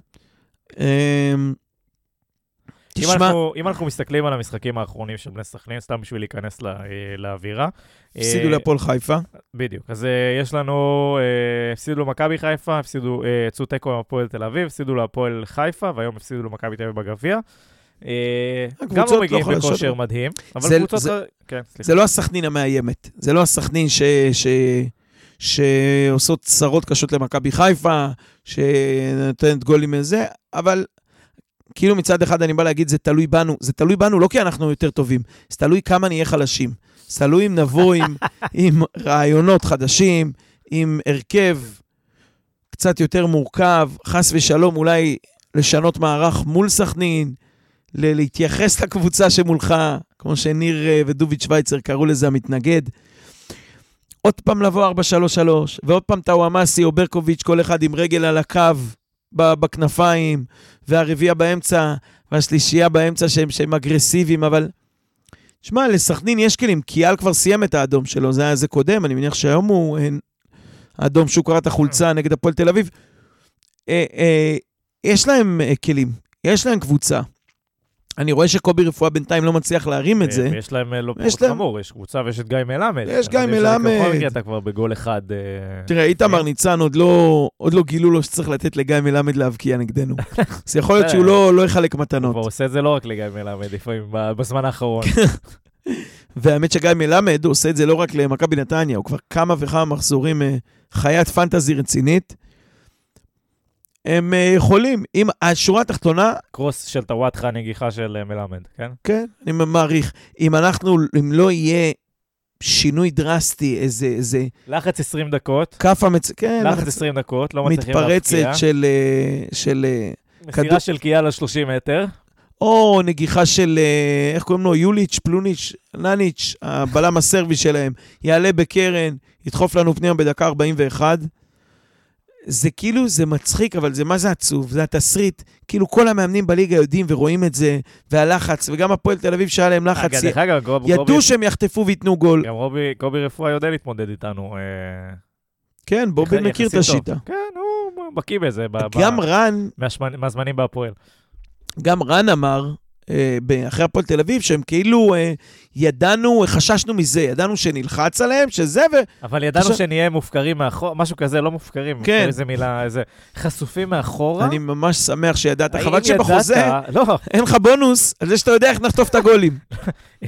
אם תשמע, אנחנו, אם אנחנו מסתכלים על המשחקים האחרונים של בני סכנין, סתם בשביל להיכנס לא, לאווירה. הפסידו להפועל חיפה. בדיוק. אז יש לנו, הפסידו למכבי חיפה, הפסידו, יצאו תיקו עם הפועל תל אביב, הפסידו להפועל חיפה, והיום הפסידו למכבי תל אביב בגביע. אה, גם הקבוצות לא לא מגיעים חלשות. בכושר מדהים, אבל זה- קבוצות... זה- כן, סליחה. זה לא הסכנין המאיימת. זה לא הסכנין ש... ש... שעושות צרות קשות למכבי חיפה, שנותנת גולים מזה, אבל כאילו מצד אחד אני בא להגיד, זה תלוי בנו. זה תלוי בנו לא כי אנחנו יותר טובים, זה תלוי כמה נהיה חלשים. זה תלוי אם נבוא עם, עם רעיונות חדשים, עם הרכב קצת יותר מורכב, חס ושלום אולי לשנות מערך מול סכנין, להתייחס לקבוצה שמולך, כמו שניר אה, ודוביץ' שווייצר קראו לזה המתנגד. עוד פעם לבוא 4-3-3, ועוד פעם טאוואמאסי או ברקוביץ', כל אחד עם רגל על הקו בכנפיים, והרביעייה באמצע, והשלישייה באמצע שהם, שהם אגרסיביים, אבל... שמע, לסכנין יש כלים, קיאל כבר סיים את האדום שלו, זה היה זה קודם, אני מניח שהיום הוא... אה, האדום שהוא קרא את החולצה נגד הפועל תל אביב. אה, אה, יש להם אה, כלים, יש להם קבוצה. אני רואה שקובי רפואה בינתיים לא מצליח להרים את זה. ויש להם אה, לא יש פחות חמור, יש קבוצה ויש את גיא מלמד. יש גיא מלמד. אתה כבר בגול אחד. אה, תראה, איתמר ניצן עוד לא, עוד לא גילו לו שצריך לתת לגיא מלמד להבקיע נגדנו. אז יכול להיות שהוא לא, לא יחלק הוא מתנות. כבר עושה את זה לא רק לגיא מלמד, לפעמים בזמן האחרון. והאמת שגיא מלמד הוא עושה את זה לא רק למכבי נתניה, הוא כבר כמה וכמה מחזורים אה, חיית פנטזי רצינית. הם אה, יכולים, אם השורה התחתונה, קרוס של טוואטחה, נגיחה של אה, מלמד, כן? כן, אני מעריך, אם אנחנו, אם לא יהיה שינוי דרסטי, איזה, איזה לחץ 20 דקות, כאפה מצ... כן, לחץ 20 דקות, לא מצליחים מתפרצת להפקיע. של... אה, של מסירה כדור- של קיאל על 30 מטר. או נגיחה של, איך קוראים לו? יוליץ', פלוניץ', נניץ', הבלם הסרבי שלהם, יעלה בקרן, ידחוף לנו פנימה בדקה 41. זה כאילו, זה מצחיק, אבל זה מה זה עצוב? זה התסריט. כאילו כל המאמנים בליגה יודעים ורואים את זה, והלחץ, וגם הפועל תל אביב שהיה להם לחץ, אגב, דרך אגב, קוב- ידעו קובי- שהם יחטפו וייתנו גול. גם רובי- קובי רפואה יודע להתמודד איתנו. אה, כן, בובי מכיר את טוב. השיטה. כן, הוא בקיא בזה. ב- ב- גם רן, מהשמנ- מהזמנים בהפועל. גם רן אמר, אחרי הפועל תל אביב, שהם כאילו אה, ידענו, חששנו מזה, ידענו שנלחץ עליהם, שזה, ו... אבל ידענו עכשיו- שנהיה מופקרים מאחור, משהו כזה, לא מופקרים, כן. איזה מילה, איזה חשופים מאחורה. אני ממש שמח שידעת, חבל שבחוזה לא, אין לך בונוס על זה שאתה יודע איך נחטוף את הגולים.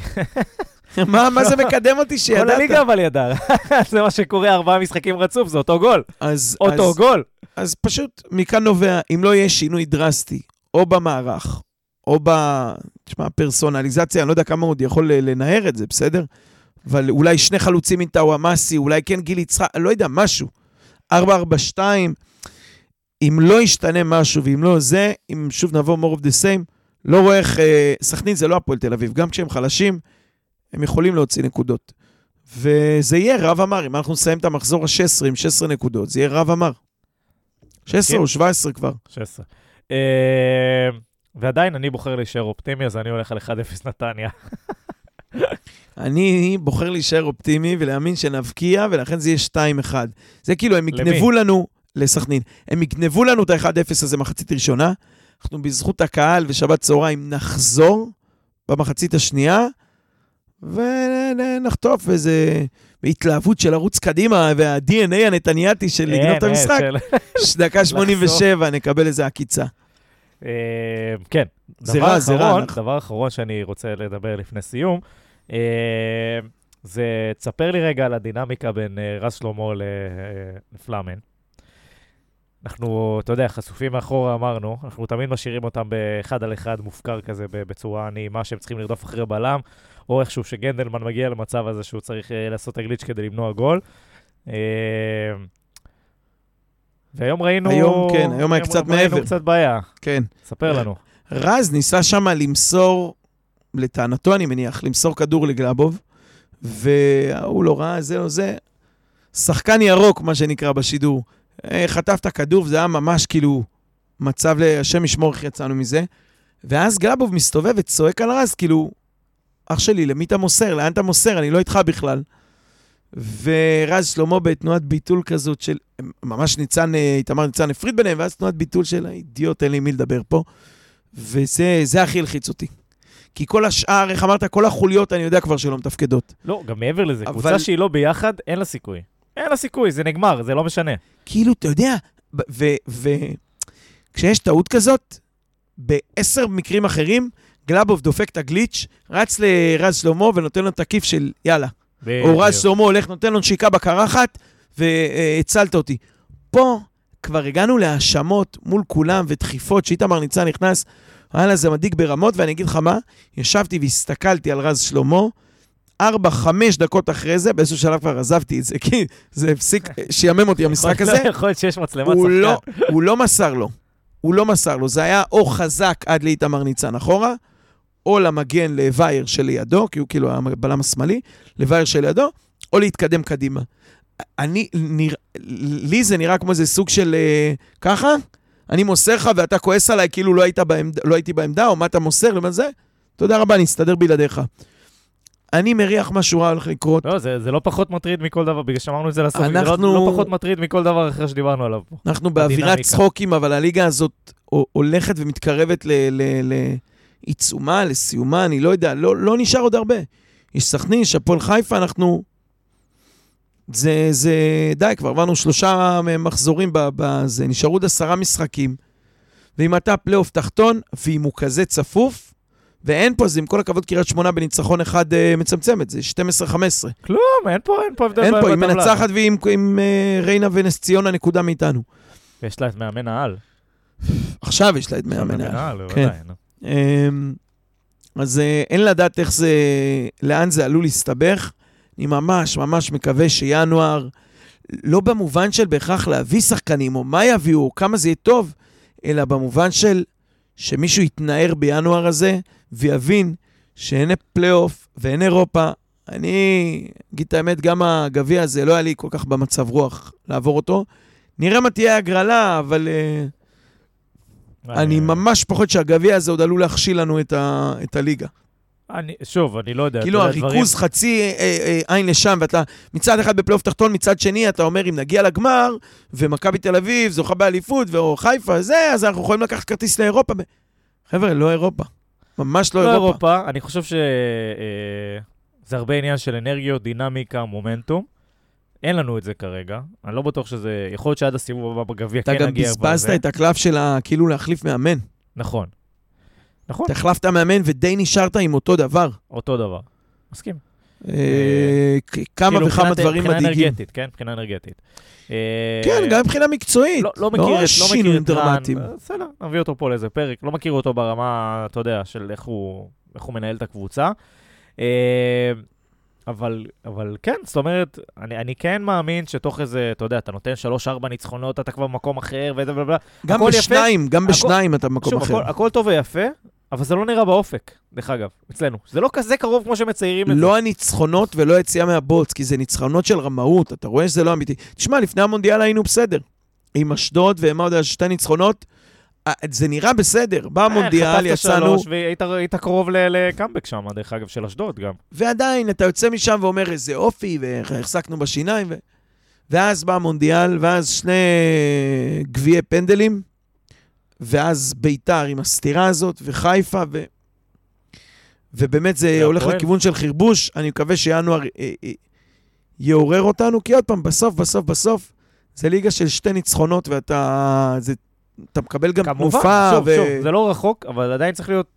מה, מה זה מקדם אותי כל שידעת? הליגה אבל ידע. זה מה שקורה ארבעה משחקים רצוף, זה אותו גול. אז, אותו אז, גול. אז פשוט מכאן נובע, אם לא יהיה שינוי דרסטי, או במערך, או ב... תשמע, פרסונליזציה, אני לא יודע כמה הוא עוד יכול לנער את זה, בסדר? אבל אולי שני חלוצים עם טאוואמאסי, אולי כן גיל יצחק, לא יודע, משהו. 4-4-2, אם לא ישתנה משהו, ואם לא זה, אם שוב נבוא more of the same, לא רואה איך... אה, סכנין זה לא הפועל תל אביב, גם כשהם חלשים, הם יכולים להוציא נקודות. וזה יהיה רב אמר, אם אנחנו נסיים את המחזור ה-16 עם 16 נקודות, זה יהיה רב אמר. 16 או 17 כבר. 16. אה, ועדיין אני בוחר להישאר אופטימי, אז אני הולך על 1-0 נתניה. אני בוחר להישאר אופטימי ולהאמין שנבקיע, ולכן זה יהיה 2-1. זה כאילו, הם למי? יגנבו לנו, לסכנין, הם יגנבו לנו את ה-1-0 הזה מחצית ראשונה. אנחנו בזכות הקהל ושבת צהריים נחזור במחצית השנייה, ונחטוף איזה... בהתלהבות של לרוץ קדימה, וה-DNA הנתניאתי של לגנוב את אין, אין, המשחק, דקה 87 נקבל איזה עקיצה. אה, כן. זה דבר רע, זה רע, דבר אחרון שאני רוצה לדבר לפני סיום, אה, זה, תספר לי רגע על הדינמיקה בין אה, רז שלמה לפלאמן. אנחנו, אתה יודע, חשופים מאחורה אמרנו, אנחנו תמיד משאירים אותם באחד על אחד מופקר כזה בצורה נעימה שהם צריכים לרדוף אחרי בלם, או איכשהו שגנדלמן מגיע למצב הזה שהוא צריך לעשות את הגליץ' כדי למנוע גול. והיום ראינו... היום, כן, היום היה קצת ראינו מעבר. קצת בעיה, כן. ספר לנו. רז ניסה שם למסור, לטענתו אני מניח, למסור כדור לגלבוב, וההוא לא ראה, זה לא זה. שחקן ירוק, מה שנקרא בשידור. אה, חטף את הכדור, וזה היה ממש כאילו מצב. השם ישמור איך יצאנו מזה. ואז גלבוב מסתובב וצועק על רז, כאילו, אח שלי, למי אתה מוסר? לאן אתה מוסר? אני לא איתך בכלל. ורז שלמה בתנועת ביטול כזאת של, ממש ניצן, אה, איתמר ניצן הפריד ביניהם, ואז תנועת ביטול של האידיוט, אין לי מי לדבר פה. וזה זה הכי הלחיץ אותי. כי כל השאר, איך אמרת, כל החוליות, אני יודע כבר שלא מתפקדות. לא, גם מעבר לזה, אבל- קבוצה שהיא לא ביחד, אין לה סיכוי. אין לה סיכוי, זה נגמר, זה לא משנה. כאילו, אתה יודע, וכשיש טעות כזאת, בעשר מקרים אחרים, גלאבוב דופק את הגליץ', רץ לרז שלמה ונותן לו תקיף של יאללה. או רז שלמה הולך, נותן לו נשיקה בקרחת, והצלת אותי. פה כבר הגענו להאשמות מול כולם ודחיפות, שאיתמר ניצן נכנס, וואלה, זה מדאיג ברמות, ואני אגיד לך מה, ישבתי והסתכלתי על רז שלמה, ארבע, חמש דקות אחרי זה, באיזשהו שלב כבר עזבתי את זה, כי זה הפסיק, שיאמם אותי המשחק הזה. יכול להיות שיש מצלמת הוא שחקן. לא, הוא לא מסר לו. הוא לא מסר לו. זה היה או חזק עד לאיתמר ניצן אחורה, או למגן לווייר שלידו, כי הוא כאילו הבלם השמאלי, לווייר שלידו, או להתקדם קדימה. אני, נרא... לי זה נראה כמו איזה סוג של אה, ככה, אני מוסר לך ואתה כועס עליי כאילו לא, היית בעמד... לא הייתי בעמדה, או מה אתה מוסר, למה זה? תודה רבה, אני אסתדר בלעדיך. אני מריח משהו רע הולך לקרות. לא, זה, זה לא פחות מטריד מכל דבר, בגלל שאמרנו את זה לסוף, אנחנו- זה לא, לא פחות מטריד מכל דבר אחר שדיברנו עליו פה. אנחנו באווירת. צחוקים, אבל הליגה הזאת הולכת ומתקרבת ל- ל- לעיצומה, לסיומה, אני לא יודע, לא, לא נשאר עוד הרבה. יש סכנין, יש הפועל חיפה, אנחנו... זה, זה, די, כבר עברנו שלושה מחזורים בזה, נשארו עוד עשרה משחקים. ואם אתה פלייאוף תחתון, ואם הוא כזה צפוף, ואין פה, זה עם כל הכבוד קריית שמונה בניצחון אחד אה, מצמצמת, זה 12-15. כלום, אין פה, אין פה הבדל אין פה, היא. מנצחת והיא עם, עם אה, ריינה ונס ציונה נקודה מאיתנו. יש לה את מאמן העל. עכשיו יש לה את מאמן העל. העל, כן. בוודאי, נו. אמ, אז אה, אין לדעת איך זה, לאן זה עלול להסתבך. אני ממש ממש מקווה שינואר, לא במובן של בהכרח להביא שחקנים, או מה יביאו, או כמה זה יהיה טוב, אלא במובן של שמישהו יתנער בינואר הזה, ויבין שאין פלייאוף ואין אירופה. אני אגיד את האמת, גם הגביע הזה לא היה לי כל כך במצב רוח לעבור אותו. נראה מה תהיה ההגרלה, אבל... אה, אני אה, ממש פחות שהגביע הזה עוד עלול להכשיל לנו את, ה, את הליגה. אני, שוב, אני לא יודע. כאילו הריכוז חצי אה, אה, עין לשם, ואתה מצד אחד בפלייאוף תחתון, מצד שני אתה אומר, אם נגיע לגמר, ומכבי תל אביב זוכה באליפות, או חיפה זה, אז אנחנו יכולים לקחת כרטיס לאירופה. חבר'ה, לא אירופה. ממש לא, לא אירופה. אירופה, אני חושב שזה הרבה עניין של אנרגיות, דינמיקה, מומנטום. אין לנו את זה כרגע. אני לא בטוח שזה... יכול להיות שעד הסיבוב הבא בגביע אתה כן גם נגיע. בזבזת בזה. את הקלף של ה- כאילו להחליף מאמן. נכון. נכון, אתה החלפת מאמן ודי נשארת עם אותו דבר. אותו דבר. מסכים. אה, כ- כמה כאילו, וכמה דברים מבחינה מדאיגים. אנרגטית, כן? מבחינה אנרגטית. אה, כן, גם מבחינה מקצועית. לא, לא מכיר את, לא מכיר שינויים. דרמטיים. אה, בסדר, נביא אותו פה לאיזה פרק. לא מכיר אותו ברמה, אתה יודע, של איך הוא מנהל את הקבוצה. אבל, אבל כן, זאת אומרת, אני, אני כן מאמין שתוך איזה, אתה יודע, אתה נותן 3-4 ניצחונות, אתה כבר במקום אחר, וזה ובלה. גם הכל יפה. בשניים, גם הכל- בשניים אתה במקום שוב, אחר. הכל, הכל טוב ויפה, אבל זה לא נראה באופק, דרך אגב, אצלנו. זה לא כזה קרוב כמו שמציירים את זה. לא הניצחונות ולא היציאה מהבוץ, כי זה ניצחונות של רמאות, אתה רואה שזה לא אמיתי. תשמע, לפני המונדיאל היינו בסדר. עם אשדוד ומה עוד, שתי ניצחונות, זה נראה בסדר. בא המונדיאל, אה, חטפת יצאנו, שלוש, והיית היית קרוב לקאמבק שם, דרך אגב, של אשדוד גם. ועדיין אתה יוצא משם ואומר איזה אופי, והחזקנו בשיניים, ו... ואז בא המונדיאל, ואז שני גביעי פנדלים, ואז ביתר עם הסתירה הזאת, וחיפה, ו... ובאמת זה. הולך לכיוון של חרבוש. אני מקווה שינואר אה, אה, יעורר אותנו, כי עוד פעם, בסוף, בסוף, בסוף, זה ליגה של שתי ניצחונות, ואתה זה, אתה מקבל גם כמובן, תנופה, שוב, ו... שוב, זה לא רחוק, אבל עדיין צריך להיות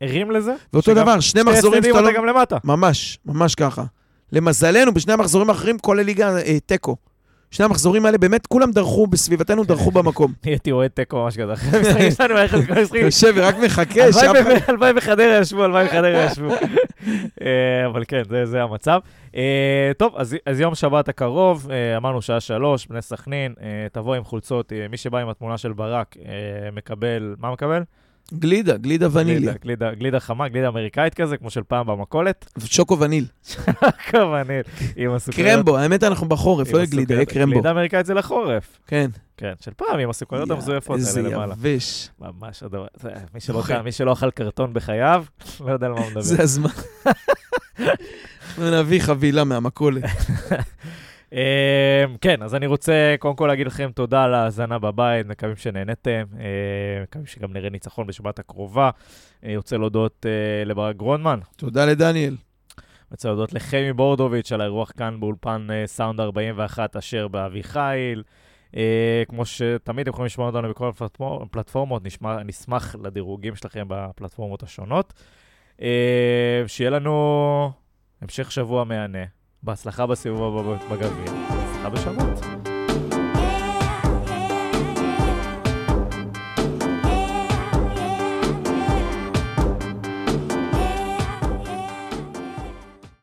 ערים לזה. ואותו דבר, שני מחזורים שאתה לא... גם למטה. ממש, ממש ככה. למזלנו, בשני המחזורים האחרים, כולל ליגה אה, תיקו. שני המחזורים האלה, באמת, כולם דרכו, בסביבתנו דרכו במקום. נהייתי אוהד תיקו, ממש כזה. אחרי המשחקים שלנו, היה חלק מהמשחקים. יושב ורק מחכה הלוואי בחדרה ישבו, הלוואי בחדרה ישבו. אה, אבל כן, זה- המצב. אה, טוב, אז יום שבת הקרוב, אה, אמרנו שעה שלוש, בני סכנין, תבוא עם חולצות, מי שבא עם התמונה של ברק מקבל, מה מקבל? גלידה, גלידה וניליה. גלידה, גלידה, גלידה חמה, גלידה אמריקאית כזה, כמו של פעם במכולת. שוקו וניל. כמובן, עם הסוכריות. קרמבו, האמת אנחנו בחורף, לא יהיה גלידה, יהיה. קרמבו. גלידה אמריקאית זה לחורף. כן. כן, של פעם, עם הסוכריות המזויפות איזה האלה למעלה. יבש. ממש. אכל- מי שלא אכל קרטון בחייו, לא יודע על מה הוא מדבר. זה הזמן. נביא חבילה מהמכולת. אמ, כן, אז אני רוצה קודם כל להגיד לכם תודה על ההאזנה בבית, מקווים שנהנתם, אה, מקווים שגם נראה ניצחון בשבת הקרובה. אה, רוצה להודות אה, לברק גרונמן, תודה לדניאל. רוצה להודות לחמי בורדוביץ' על האירוח כאן באולפן אה, סאונד 41 אשר באביחיל. אה, כמו שתמיד אתם יכולים לשמוע אותנו בכל הפלטפור- הפלטפורמות, נשמע, נשמח לדירוגים שלכם בפלטפורמות השונות. אה, שיהיה לנו המשך שבוע מהנה, בהצלחה בסיבוב הבא בגביע, בהצלחה בשבת.